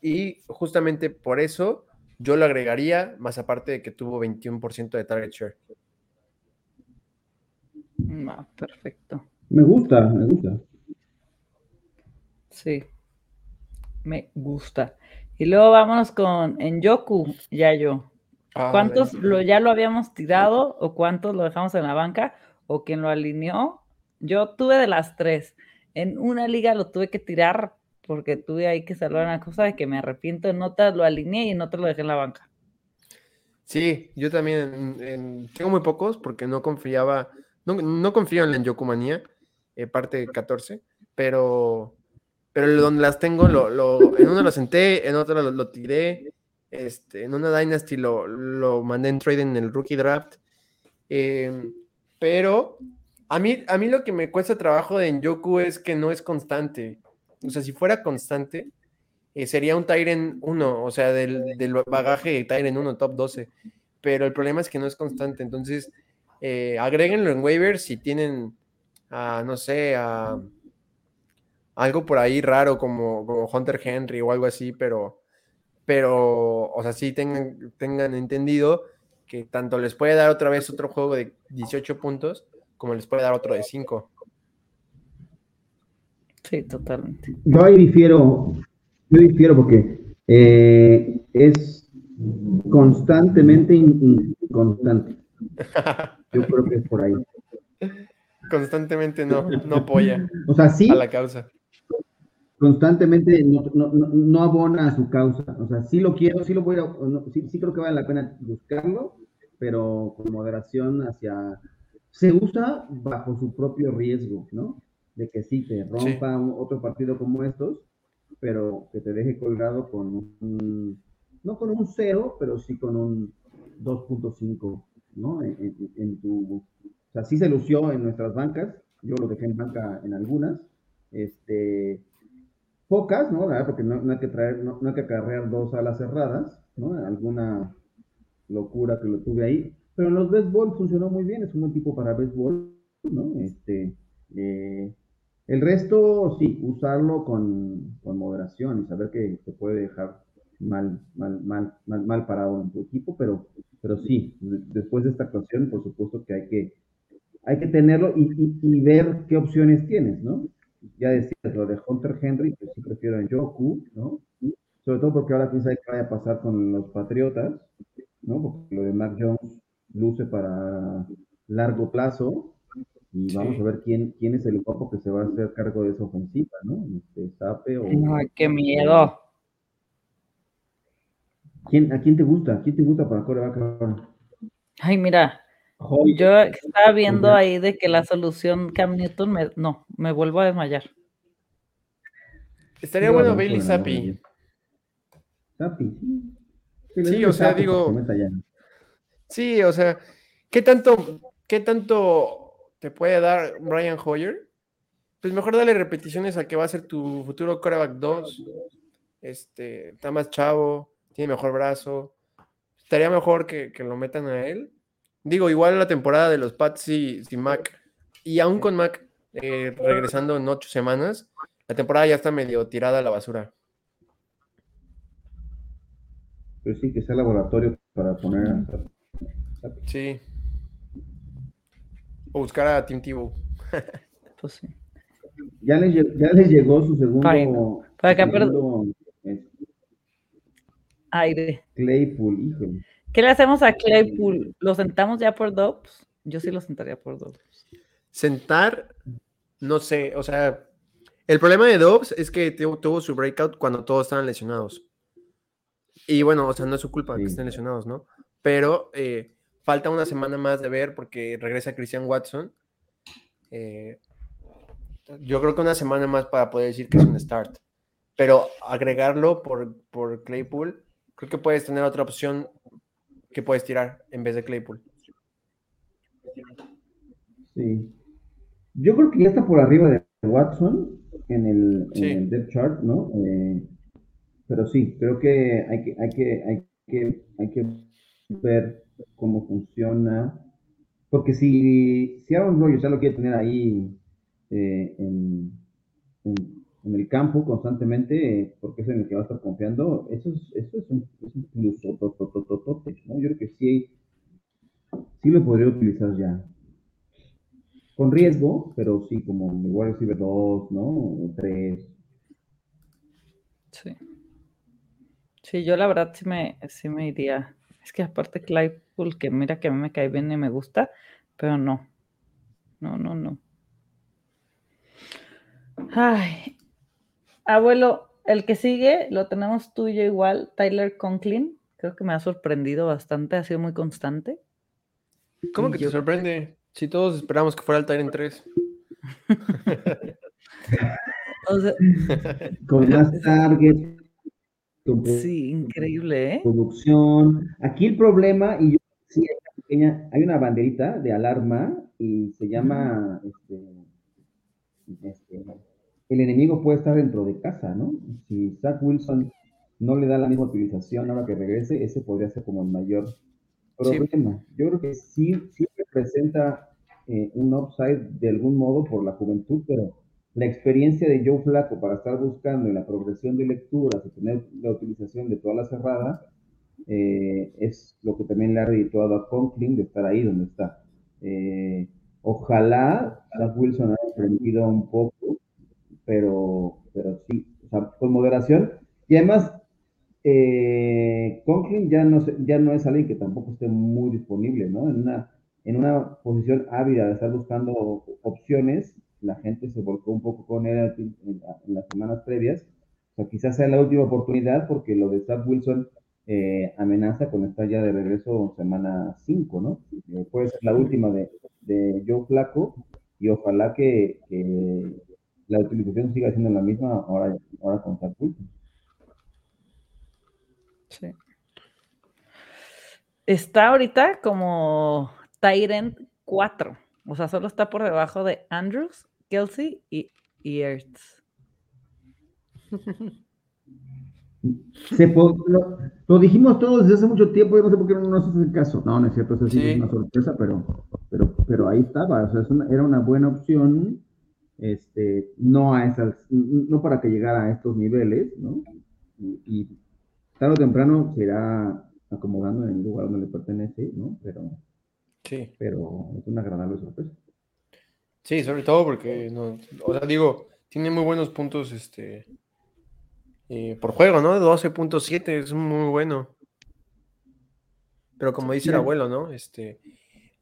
Y justamente por eso yo lo agregaría, más aparte de que tuvo 21% de target share. Perfecto. Me gusta, me gusta. Sí, me gusta. Y luego vámonos con Enyoku, ya yo. Ah, ¿Cuántos lo, ya lo habíamos tirado o cuántos lo dejamos en la banca o quien lo alineó? Yo tuve de las tres. En una liga lo tuve que tirar porque tuve ahí que salvar una cosa de que me arrepiento. En otras lo alineé y en otras lo dejé en la banca. Sí, yo también en- en- tengo muy pocos porque no confiaba, no, no confío en la Yokumanía, eh, parte 14, pero, pero donde las tengo, lo, lo- en uno lo senté, en otro lo, lo tiré, este, en una Dynasty lo, lo mandé en trade en el rookie draft, eh, pero a mí, a mí lo que me cuesta trabajo de Yoku es que no es constante. O sea, si fuera constante, eh, sería un Tyren 1, o sea, del, del bagaje de Tyren 1, top 12. Pero el problema es que no es constante. Entonces, eh, agréguenlo en waivers si tienen, a, no sé, a algo por ahí raro como, como Hunter Henry o algo así, pero, pero o sea, sí tengan, tengan entendido que tanto les puede dar otra vez otro juego de 18 puntos, como les puede dar otro de 5. Sí, totalmente. Yo ahí difiero, yo difiero porque eh, es constantemente in- inconstante. Yo creo que es por ahí. Constantemente no, no apoya O sea, sí, a la causa. constantemente no, no, no, no abona a su causa. O sea, sí lo quiero, sí lo voy a, no, sí, sí creo que vale la pena buscarlo, pero con moderación hacia... Se usa bajo su propio riesgo, ¿no? De que sí te rompa un- otro partido como estos, pero que te deje colgado con un, no con un cero, pero sí con un 2.5, ¿no? En, en- en tu, o sea, sí se lució en nuestras bancas, yo lo dejé en banca en algunas, este, pocas, ¿no? La verdad, Porque no, no hay que traer, no, no hay que acarrear dos alas cerradas, ¿no? Alguna locura que lo tuve ahí, pero en los béisbol funcionó muy bien, es un buen tipo para béisbol, ¿no? Este, eh, el resto, sí, usarlo con, con moderación y saber que te puede dejar mal, mal, mal, mal, mal parado en tu equipo, pero, pero sí, de- después de esta actuación, por supuesto que hay que, hay que tenerlo y, y- ver qué opciones tienes, ¿no? Ya decías, lo de Hunter Henry, pues sí prefiero en Yoku, ¿no? Sobre todo porque ahora quién sabe qué vaya a pasar con los Patriotas, ¿no? Porque lo de Mac Jones luce para largo plazo y Sí. vamos a ver quién, quién es el guapo que se va a hacer cargo de esa ofensiva, ¿no? Este, Sape o... Ay, qué miedo. ¿Quién, ¿A quién te gusta? ¿A quién te gusta para coreback ahora? Ay, mira, yo estaba viendo ahí de que la solución Cam Newton, me, no, me vuelvo a desmayar. Estaría Sí, bueno Bailey Zappi. Zappi, sí. Sí, o sea, Zappi digo- para que meta ya. Sí, o sea, ¿qué tanto, qué tanto te puede dar Brian Hoyer? Pues mejor dale repeticiones al que va a ser tu futuro quarterback 2. Este, está más chavo, tiene mejor brazo. Estaría mejor que, que lo metan a él. Digo, igual la temporada de los Pats sí, sí Mac. Y aún con Mac eh, regresando en ocho semanas, la temporada ya está medio tirada a la basura. Pero sí, que sea laboratorio para poner. Sí. O buscar a Tim Tebow. Pues sí. Ya les, ya les llegó su segundo, Ay, no. Para su acá, pero- segundo, eh, Aire. Claypool, híjole. ¿Qué le hacemos a Claypool? ¿Lo sentamos ya por Dobbs? Yo sí lo sentaría por Dobbs. Sentar, no sé, o sea, el problema de Dobbs es que tuvo, tuvo su breakout cuando todos estaban lesionados. Y bueno, o sea, no es su culpa que estén lesionados, ¿no? Pero eh, falta una semana más de ver porque regresa Christian Watson. Eh, yo creo que una semana más para poder decir que es un start. Pero agregarlo por, por Claypool, creo que puedes tener otra opción que puedes tirar en vez de Claypool. Sí. Yo creo que ya está por arriba de Watson en el, Sí. en el depth chart, ¿no? Eh, pero sí, creo que hay que, hay que, hay que, hay que ver cómo funciona. Porque si, si Aaron Rodgers ya lo quiere tener ahí eh, en, en, el campo constantemente, porque es en el que va a estar confiando, eso es, eso es un, es un plus, ¿no? Yo creo que sí, sí lo podría utilizar ya. Con riesgo, pero sí, como igual recibe dos, ¿no? O tres. Sí. Sí, yo la verdad sí me, sí me iría. Es que aparte Claypool, que mira que a mí me cae bien y me gusta, pero no. No, no, no. Ay, abuelo, el que sigue lo tenemos tuyo igual, Tyler Conklin. Creo que me ha sorprendido bastante, ha sido muy constante. ¿Cómo que te sorprende? Si todos esperamos que fuera el Tyler 3. con más target. Sí, increíble, ¿eh? Producción. Aquí el problema, y yo sí, hay una banderita de alarma y se llama este, este, el enemigo puede estar dentro de casa, ¿no? Si Zach Wilson no le da la misma utilización ahora que regrese, ese podría ser como el mayor problema. Yo creo que sí, sí representa eh, un upside de algún modo por la juventud, pero la experiencia de Joe Flaco para estar buscando en la progresión de lecturas y tener la utilización de toda la cerrada, eh, es lo que también le ha redituado a Conklin de estar ahí donde está. Eh, ojalá Zach Wilson haya aprendido un poco pero, pero sí, con moderación. Y además, eh, Conklin ya no, ya no es alguien que tampoco esté muy disponible, ¿no? En una, en una posición ávida de estar buscando opciones, la gente se volcó un poco con él en, las semanas previas. O sea, quizás sea la última oportunidad porque lo de Zach Wilson eh, amenaza con estar ya de regreso semana 5, ¿no? Eh, puede ser la última de, Joe Flaco y ojalá que, que la utilización sigue siendo la misma ahora, con Sí. Está ahorita como Tyrant 4. O sea, solo está por debajo de Andrews, Kelsey y, y Ertz. lo, dijimos todos desde hace mucho tiempo, yo no sé por qué no nos hace caso. No, no es cierto, eso sí, es una sorpresa, pero, pero, pero ahí estaba. O sea, era una buena opción este, no a esas, no para que llegara a estos niveles, ¿no? Y, tarde o temprano se irá acomodando en el lugar donde le pertenece, ¿no? Pero, sí. pero es una agradable sorpresa. Sí, sobre todo porque, no, o sea, digo, tiene muy buenos puntos, este, eh, por juego, ¿no? 12.7 es muy bueno. Pero como dice el abuelo, ¿no? Este,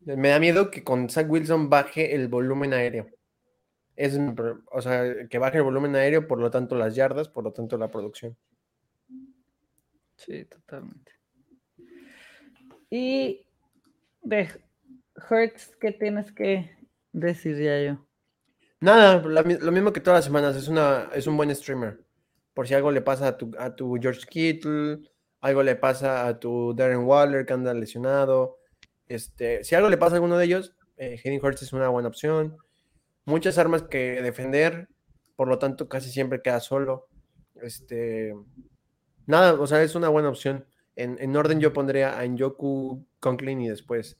me da miedo que con Zach Wilson baje el volumen aéreo es, o sea, que baje el volumen aéreo, por lo tanto las yardas, por lo tanto la producción. Sí, totalmente. Y de Hertz, ¿qué tienes que decir ya yo? Nada, lo mismo que todas las semanas, es, una, es un buen streamer. Por si algo le pasa a tu, a tu George Kittle, algo le pasa a tu Darren Waller que anda lesionado. Este, si algo le pasa a alguno de ellos, eh, Hurts es una buena opción muchas armas que defender, por lo tanto casi siempre queda solo. Este, nada, o sea, es una buena opción. En, orden yo pondría a Njoku, Conklin y después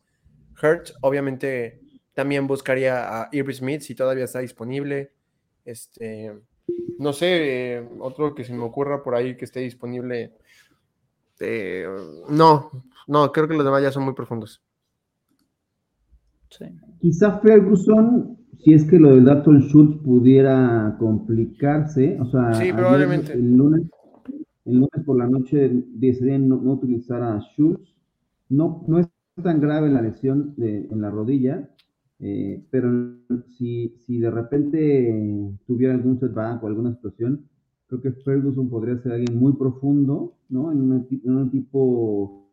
Hurt. Obviamente también buscaría a Irby Smith si todavía está disponible. Este, no sé, eh, otro que se me ocurra por ahí que esté disponible. Eh, no, no, creo que los demás ya son muy profundos. Quizá Ferguson si es que lo del Dalton Schultz pudiera complicarse, o sea, probablemente. el, lunes, el lunes por la noche decidieron no, utilizar a Schultz. No, no es tan grave la lesión en la rodilla, eh, pero si, si de repente tuviera algún setback o alguna situación, creo que Ferguson podría ser alguien muy profundo, ¿no? En, un tipo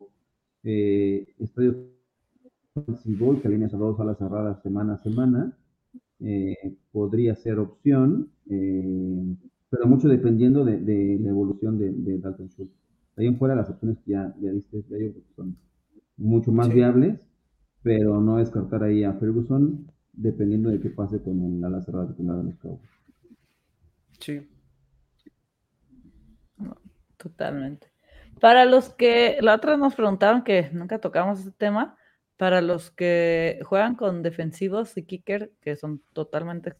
eh, estadio que alineas a dos alas cerradas semana a semana, eh, podría ser opción, eh, pero mucho dependiendo de, la evolución de, de, Dalton Schultz. Ahí en fuera las opciones que ya, ya diste, son mucho más viables, pero no descartar ahí a Ferguson dependiendo de qué pase con el ala cerrada titular de los Cowboys. Sí. Totalmente. Para los que la otra nos preguntaron que nunca tocamos ese tema, para los que juegan con defensivos y kicker, que son totalmente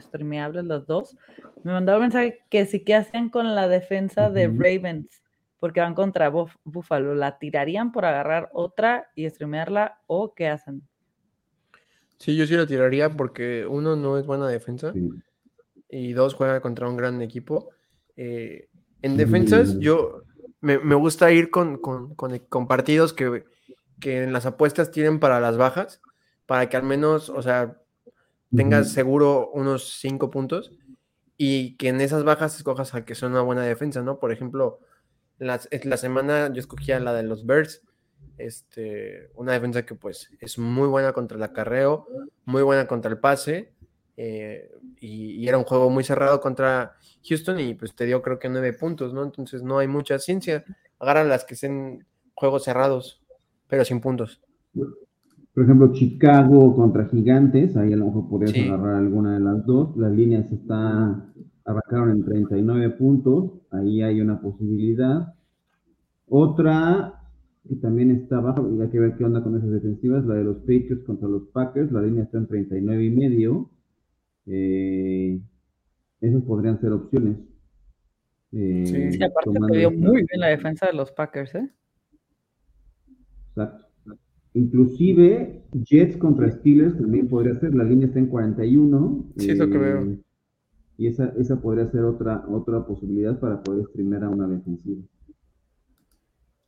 streameables los dos, me mandaron un mensaje que sí que hacen con la defensa de Ravens, porque van contra Buffalo. ¿La tirarían por agarrar otra y streamearla o qué hacen? Sí, yo sí la tiraría porque uno no es buena defensa y dos juega contra un gran equipo. Eh, en defensas, yo me, gusta ir con, con partidos que que en las apuestas tienen para las bajas, para que al menos, o sea, tengas seguro unos cinco puntos y que en esas bajas escojas a que sea una buena defensa, ¿no? Por ejemplo, la, la semana yo escogía la de los Birds, este, una defensa que pues es muy buena contra el acarreo, muy buena contra el pase, eh, y, era un juego muy cerrado contra Houston y pues te dio creo que nueve puntos, ¿no? Entonces no hay mucha ciencia, agarran las que sean juegos cerrados pero sin puntos. Por ejemplo, Chicago contra Gigantes, ahí a lo mejor podrías agarrar alguna de las dos. Las líneas está, arrancaron en 39 puntos, ahí hay una posibilidad. Otra que también está baja, hay que ver qué onda con esas defensivas, la de los Patriots contra los Packers, la línea está en 39 y medio. Eh, esas podrían ser opciones. Eh, sí, aparte se vio muy bien la defensa de los Packers, ¿eh? Exacto. Inclusive Jets contra Steelers también podría ser, la línea está en 41. Sí, eso que veo. Y esa, esa podría ser otra, otra posibilidad para poder streamear a una defensiva.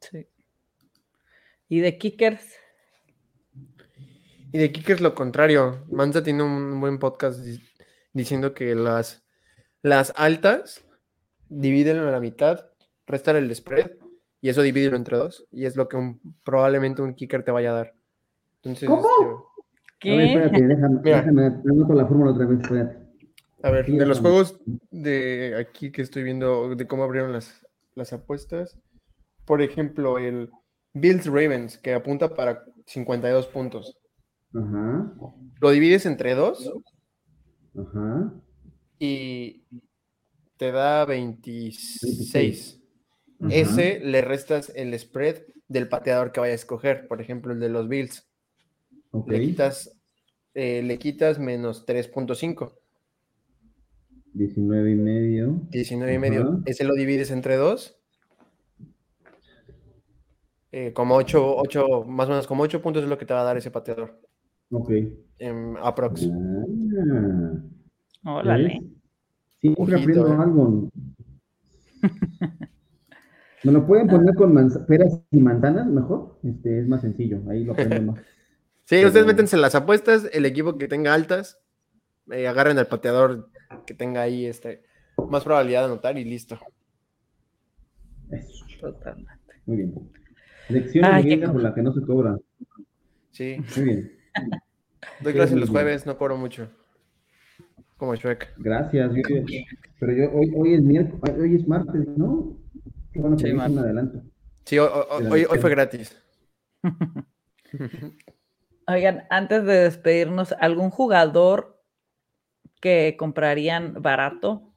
Sí. ¿Y de kickers? Y de kickers lo contrario. Manza tiene un buen podcast diciendo que las, las altas dividen a la mitad, restar el spread y eso divídelo entre dos y es lo que probablemente un kicker te vaya a dar. Entonces, ¿Cómo? Este, ¿Qué? espérate, déjame, déjame, la fórmula otra vez, espérate. A ver, de los juegos de aquí que estoy viendo, de cómo abrieron las, las apuestas, por ejemplo, el Bills Ravens, que apunta para 52 puntos. Lo divides entre dos. Y te da 26. Ese le restas el spread del pateador que vaya a escoger, por ejemplo, el de los Bills. Le, quitas, eh, le quitas menos 3.5. 19 y medio. 19 y medio. Ese lo divides entre dos. Eh, como 8, 8, más o menos como 8 puntos es lo que te va a dar ese pateador. Ok. En aprox. Ah, Órale. Siempre aprendo eh. algo. ¿Me lo pueden poner con peras y manzanas mejor? Este, es más sencillo, ahí lo aprendo Sí, ustedes métense en las apuestas, el equipo que tenga altas, eh, agarren al pateador que tenga ahí este, más probabilidad de anotar y listo. Eso. Totalmente. Muy bien. Lección de por la que no se cobra. Sí. Muy bien. Doy clases los jueves, no cobro mucho. Como Shrek. Gracias. Pero yo hoy, hoy es miércoles, hoy es martes, ¿no? sí, hoy, fue gratis. Oigan, antes de despedirnos, ¿algún jugador que comprarían barato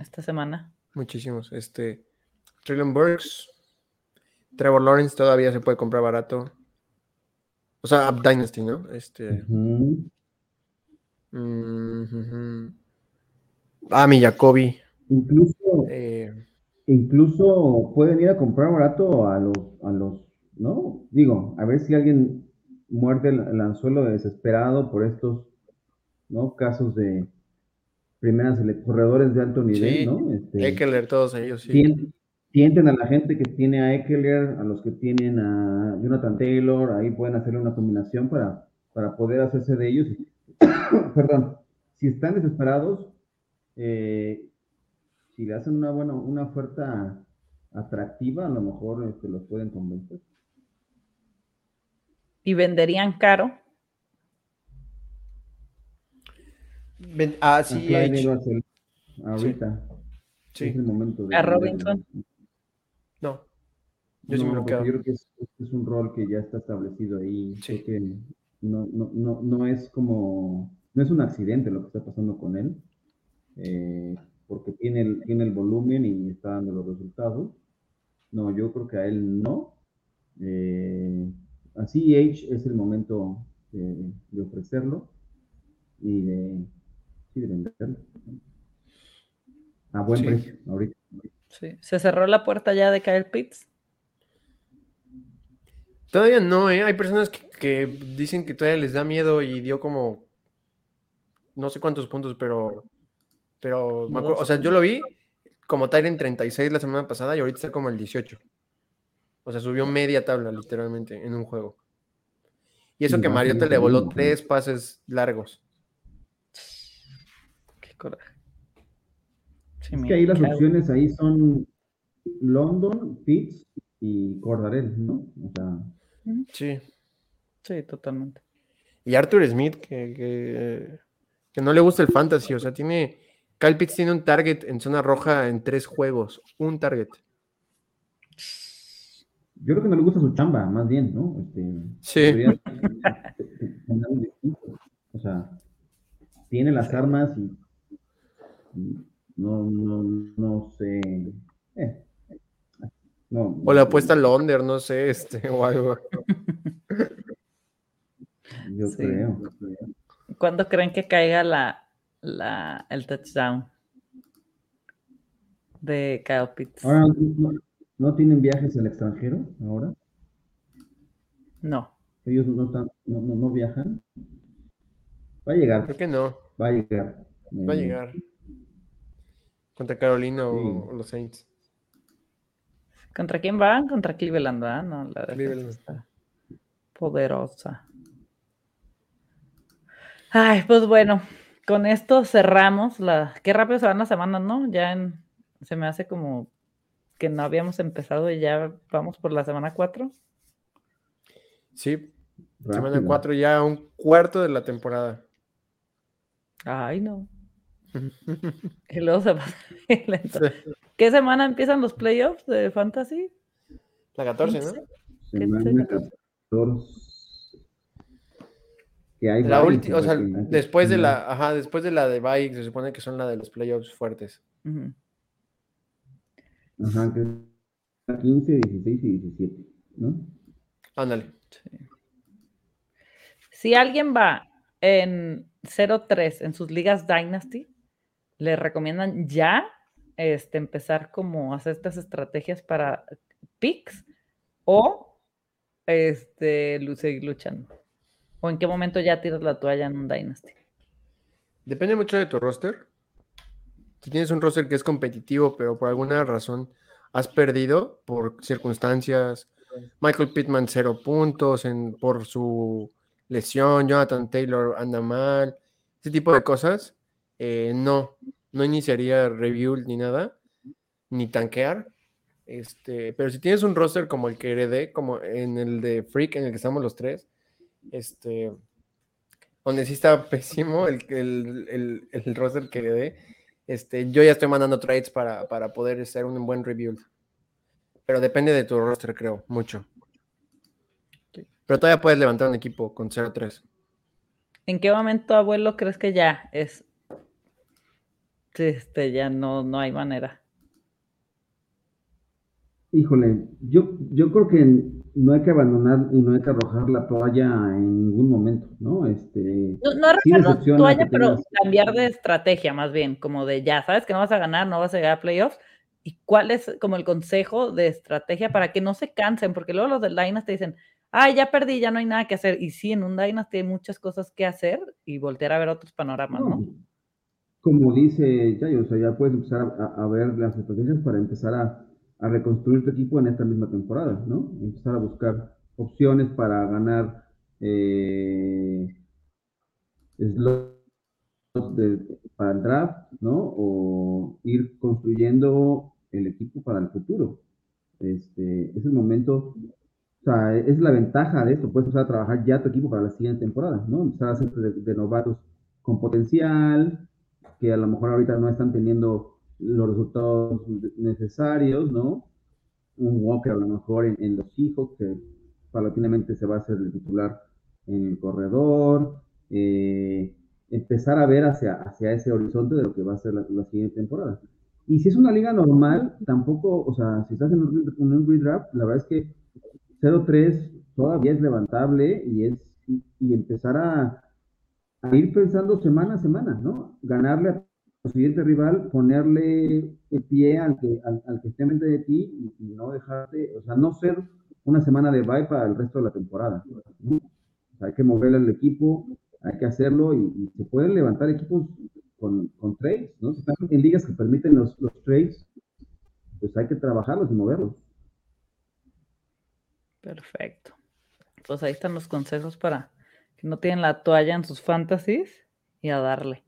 esta semana? Muchísimos. Este, Traylon Burks, Trevor Lawrence todavía se puede comprar barato. O sea, Up Dynasty, ¿no? Este. Ah, mi Jacoby. Incluso. Eh, incluso pueden ir a comprar barato a los, a los, ¿no? Digo, a ver si alguien muerde el, anzuelo desesperado por estos, ¿no? Casos de primeras corredores de alto nivel, ¿no? Este, Eckler, todos ellos, sí. Sienten a la gente que tiene a Eckler, a los que tienen a Jonathan Taylor, ahí pueden hacerle una combinación para, para poder hacerse de ellos. Perdón, si están desesperados, eh, si le hacen una buena, una oferta atractiva, a lo mejor este, los pueden convencer. ¿Y venderían caro? Ah, sí, ahorita. Sí. Es el momento ¿A Robinson? No. Yo, sí me lo quedo. yo creo que es, un rol que ya está establecido ahí. Sí. Que no, no, no, no es como, no es un accidente lo que está pasando con él. Eh, porque tiene el, tiene el volumen y está dando los resultados. No, yo creo que a él no. Eh, así H es el momento de, ofrecerlo y de, sí, de venderlo. A buen precio, ahorita. Sí. ¿Se cerró la puerta ya de Kyle Pitts? Todavía no, ¿eh? Hay personas que, dicen que todavía les da miedo y dio como no sé cuántos puntos, pero pero o sea, yo lo vi como en 36 la semana pasada y ahorita está como el 18. O sea, subió media tabla literalmente en un juego. Y eso que Mariota le voló tres pases largos. Coraje. es que ahí las opciones ahí son London, Pitts y Cordarel, ¿no? O sea, Sí. Sí, totalmente. Y Arthur Smith, que, que, no le gusta el fantasy, o sea, tiene. Kyle Pitts tiene un target en zona roja en tres juegos. Un target. Yo creo que no le gusta su chamba, más bien, ¿no? Este, sí. o sea, tiene las armas y, no, no, no sé. Eh, o le apuesta al under, no sé, este, o algo. Yo creo. ¿Cuándo creen que caiga la, la, el touchdown de Kyle Pitts? Ahora, ¿no, tienen viajes al extranjero ahora? No. Ellos no, están, no, no, viajan. Va a llegar. Creo que no. Va a llegar. Va a llegar. Contra Carolina o los Saints. ¿Contra quién van? Contra Cleveland, ¿verdad? No, la Cleveland. está poderosa. Ay, pues bueno, con esto cerramos la. Qué rápido se van las semanas, ¿no? Ya en... se me hace como que no habíamos empezado y ya vamos por la semana 4. Sí, semana 4 ya un cuarto de la temporada. Ay, no. y luego se pasa ¿Qué semana empiezan los playoffs de Fantasy? La 14, ¿no? Semana 14. hay la última, o sea, después de la, ajá, después de la de Bike, se supone que son la de los playoffs fuertes. Ajá, que 15, 16 y 17, ¿no? Ándale. Si alguien va en 0-3 en sus ligas Dynasty, le recomiendan ya este, empezar como hacer estas estrategias para picks o este, seguir luchando? ¿O en qué momento ya tiras la toalla en un Dynasty? Depende mucho de tu roster. Si tienes un roster que es competitivo, pero por alguna razón has perdido por circunstancias, Michael Pittman cero puntos en, por su lesión, Jonathan Taylor anda mal, ese tipo de cosas, eh, no, no iniciaría review ni nada, ni tanquear. Este, pero si tienes un roster como el que heredé, como en el de Freak, en el que estamos los tres, este, donde sí está pésimo el, el, el, roster que heredé, este, yo ya estoy mandando trades para, para poder hacer un buen review. Pero depende de tu roster, creo, mucho. Pero todavía puedes levantar un equipo con 0-3. ¿En qué momento, abuelo, crees que ya es? Este, ya no, no hay manera. Híjole, yo, yo creo que no hay que abandonar y no hay que arrojar la toalla en ningún momento, ¿no? Este, no, no arrojar la toalla, pero cambiar de estrategia más bien, como de ya, sabes que no vas a ganar, no vas a llegar a playoffs. ¿Y cuál es como el consejo de estrategia para que no se cansen? Porque luego los del Dynasty te dicen, ay, ya perdí, ya no hay nada que hacer. Y sí, en un Dynasty hay muchas cosas que hacer y voltear a ver otros panoramas, ¿no? Como dice Chayo, o sea, ya puedes empezar a, ver las estrategias para empezar a, reconstruir tu equipo en esta misma temporada, ¿no? Empezar a buscar opciones para ganar eh, slots para el draft, ¿no? O ir construyendo el equipo para el futuro. Este, es el momento o sea, es la ventaja de esto, puedes empezar a trabajar ya tu equipo para la siguiente temporada, ¿no? Empezar a hacer de, novatos con potencial, que a lo mejor ahorita no están teniendo los resultados necesarios, ¿no? Un Walker a lo mejor en, los hijos, que paulatinamente se va a hacer el titular en el corredor, eh, empezar a ver hacia, hacia ese horizonte de lo que va a ser la, siguiente temporada. Y si es una liga normal, tampoco, o sea, si estás en un, en un redraft, la verdad es que 0-3 todavía es levantable y es y, empezar a, ir pensando semana a semana, ¿no? Ganarle a tu siguiente rival, ponerle el pie al que, al, que esté en de ti y, no dejarte, o sea, no ser una semana de bye para el resto de la temporada. hay que moverle al equipo, hay que hacerlo y, se pueden levantar equipos con, con trades, ¿no? Si están en ligas que permiten los, los trades, pues hay que trabajarlos y moverlos. Perfecto. Pues ahí están los consejos para que no tienen la toalla en sus fantasies y a darle.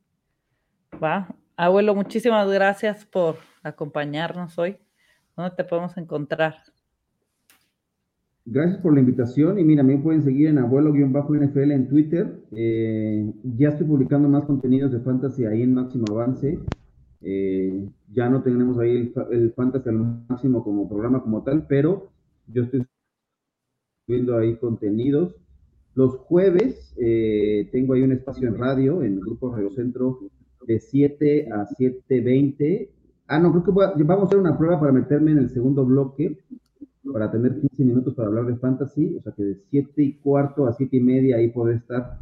Va. Abuelo, muchísimas gracias por acompañarnos hoy. ¿Dónde te podemos encontrar? Gracias por la invitación y mira, me pueden seguir en abuelo-nfl en Twitter. Eh, ya estoy publicando más contenidos de fantasy ahí en Máximo Avance. Eh, ya no tenemos ahí el, el, fantasy al máximo como programa como tal, pero yo estoy viendo ahí contenidos. Los jueves eh, tengo ahí un espacio en radio, en el Grupo Radio Centro, de 7 a 7.20. Ah, no, creo que vamos a hacer una prueba para meterme en el segundo bloque, para tener 15 minutos para hablar de fantasy, o sea que de 7 y cuarto a 7 y media ahí poder estar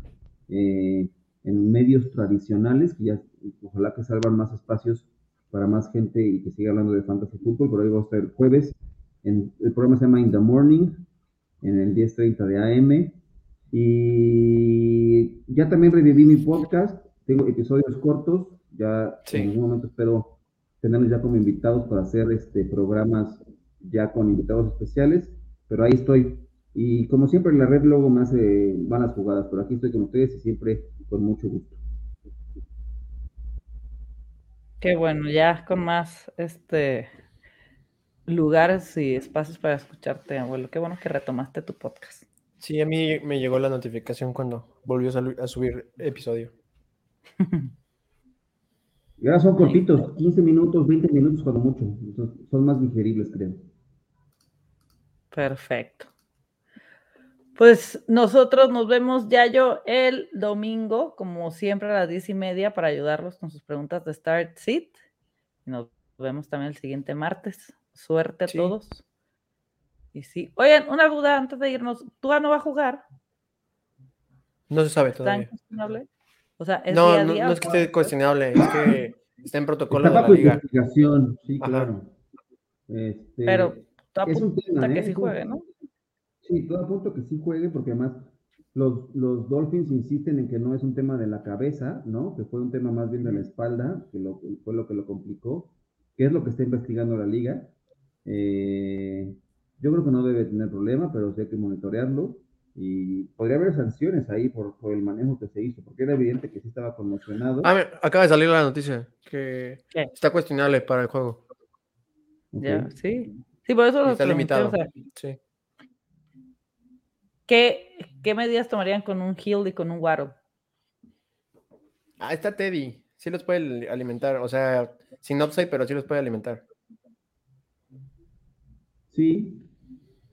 eh, en medios tradicionales, que ya ojalá que salvan más espacios para más gente y que siga hablando de fantasy fútbol, por ahí vamos a estar el jueves. En, el programa se llama In the Morning, en el 10.30 de AM. Y ya también reviví mi podcast, tengo episodios cortos, ya en algún momento espero tenerlos ya como invitados para hacer este programas ya con invitados especiales, pero ahí estoy. Y como siempre, la red luego me hace malas jugadas, pero aquí estoy con ustedes y siempre con mucho gusto. Qué bueno, ya con más este lugares y espacios para escucharte, abuelo. Qué bueno que retomaste tu podcast. Sí, a mí me llegó la notificación cuando volvió a subir episodio. Y ahora son cortitos, 15 minutos, 20 minutos cuando mucho. Son más digeribles, creo. Perfecto. Pues nosotros nos vemos ya yo el domingo, como siempre a las diez y media, para ayudarlos con sus preguntas de Start Seat. Nos vemos también el siguiente martes. Suerte a todos. Y sí. Oigan, una duda antes de irnos. ¿Tú no va a jugar? No se sabe todavía. O sea, ¿es no, no, no es que esté cuestionable, es que está en protocolo de la liga. Investigación, sí, claro. Este, Pero es un tema, que ¿eh? sí juegue, ¿no? Sí, todo apunto que sí juegue, porque además los, los Dolphins insisten en que no es un tema de la cabeza, ¿no? Que fue un tema más bien de la espalda, que lo, fue lo que lo complicó, que es lo que está investigando la liga. Eh, yo creo que no debe tener problema, pero sí hay que monitorearlo. Y podría haber sanciones ahí por, el manejo que se hizo, porque era evidente que sí estaba conmocionado. Ah, acaba de salir la noticia que está cuestionable para el juego. Ya, sí. Sí, por eso está limitado. sí. ¿qué, ¿Qué medidas tomarían con un Hill y con un Waddle? Ah, está Teddy. Sí los puede alimentar. O sea, sin upside, pero sí los puede alimentar. Sí,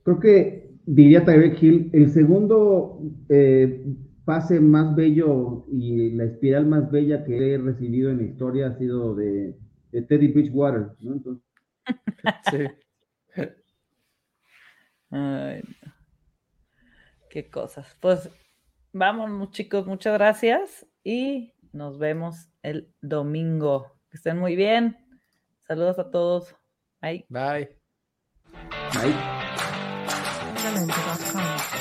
creo que diría Tyreek Hill, el segundo eh, pase más bello y la espiral más bella que he recibido en la historia ha sido de, Teddy Bridgewater, ¿no? sí. Ay, qué cosas. Pues vamos, chicos, muchas gracias y nos vemos el domingo. Que estén muy bien. Saludos a todos. Bye. Bye. Bye. 感じがわかんない。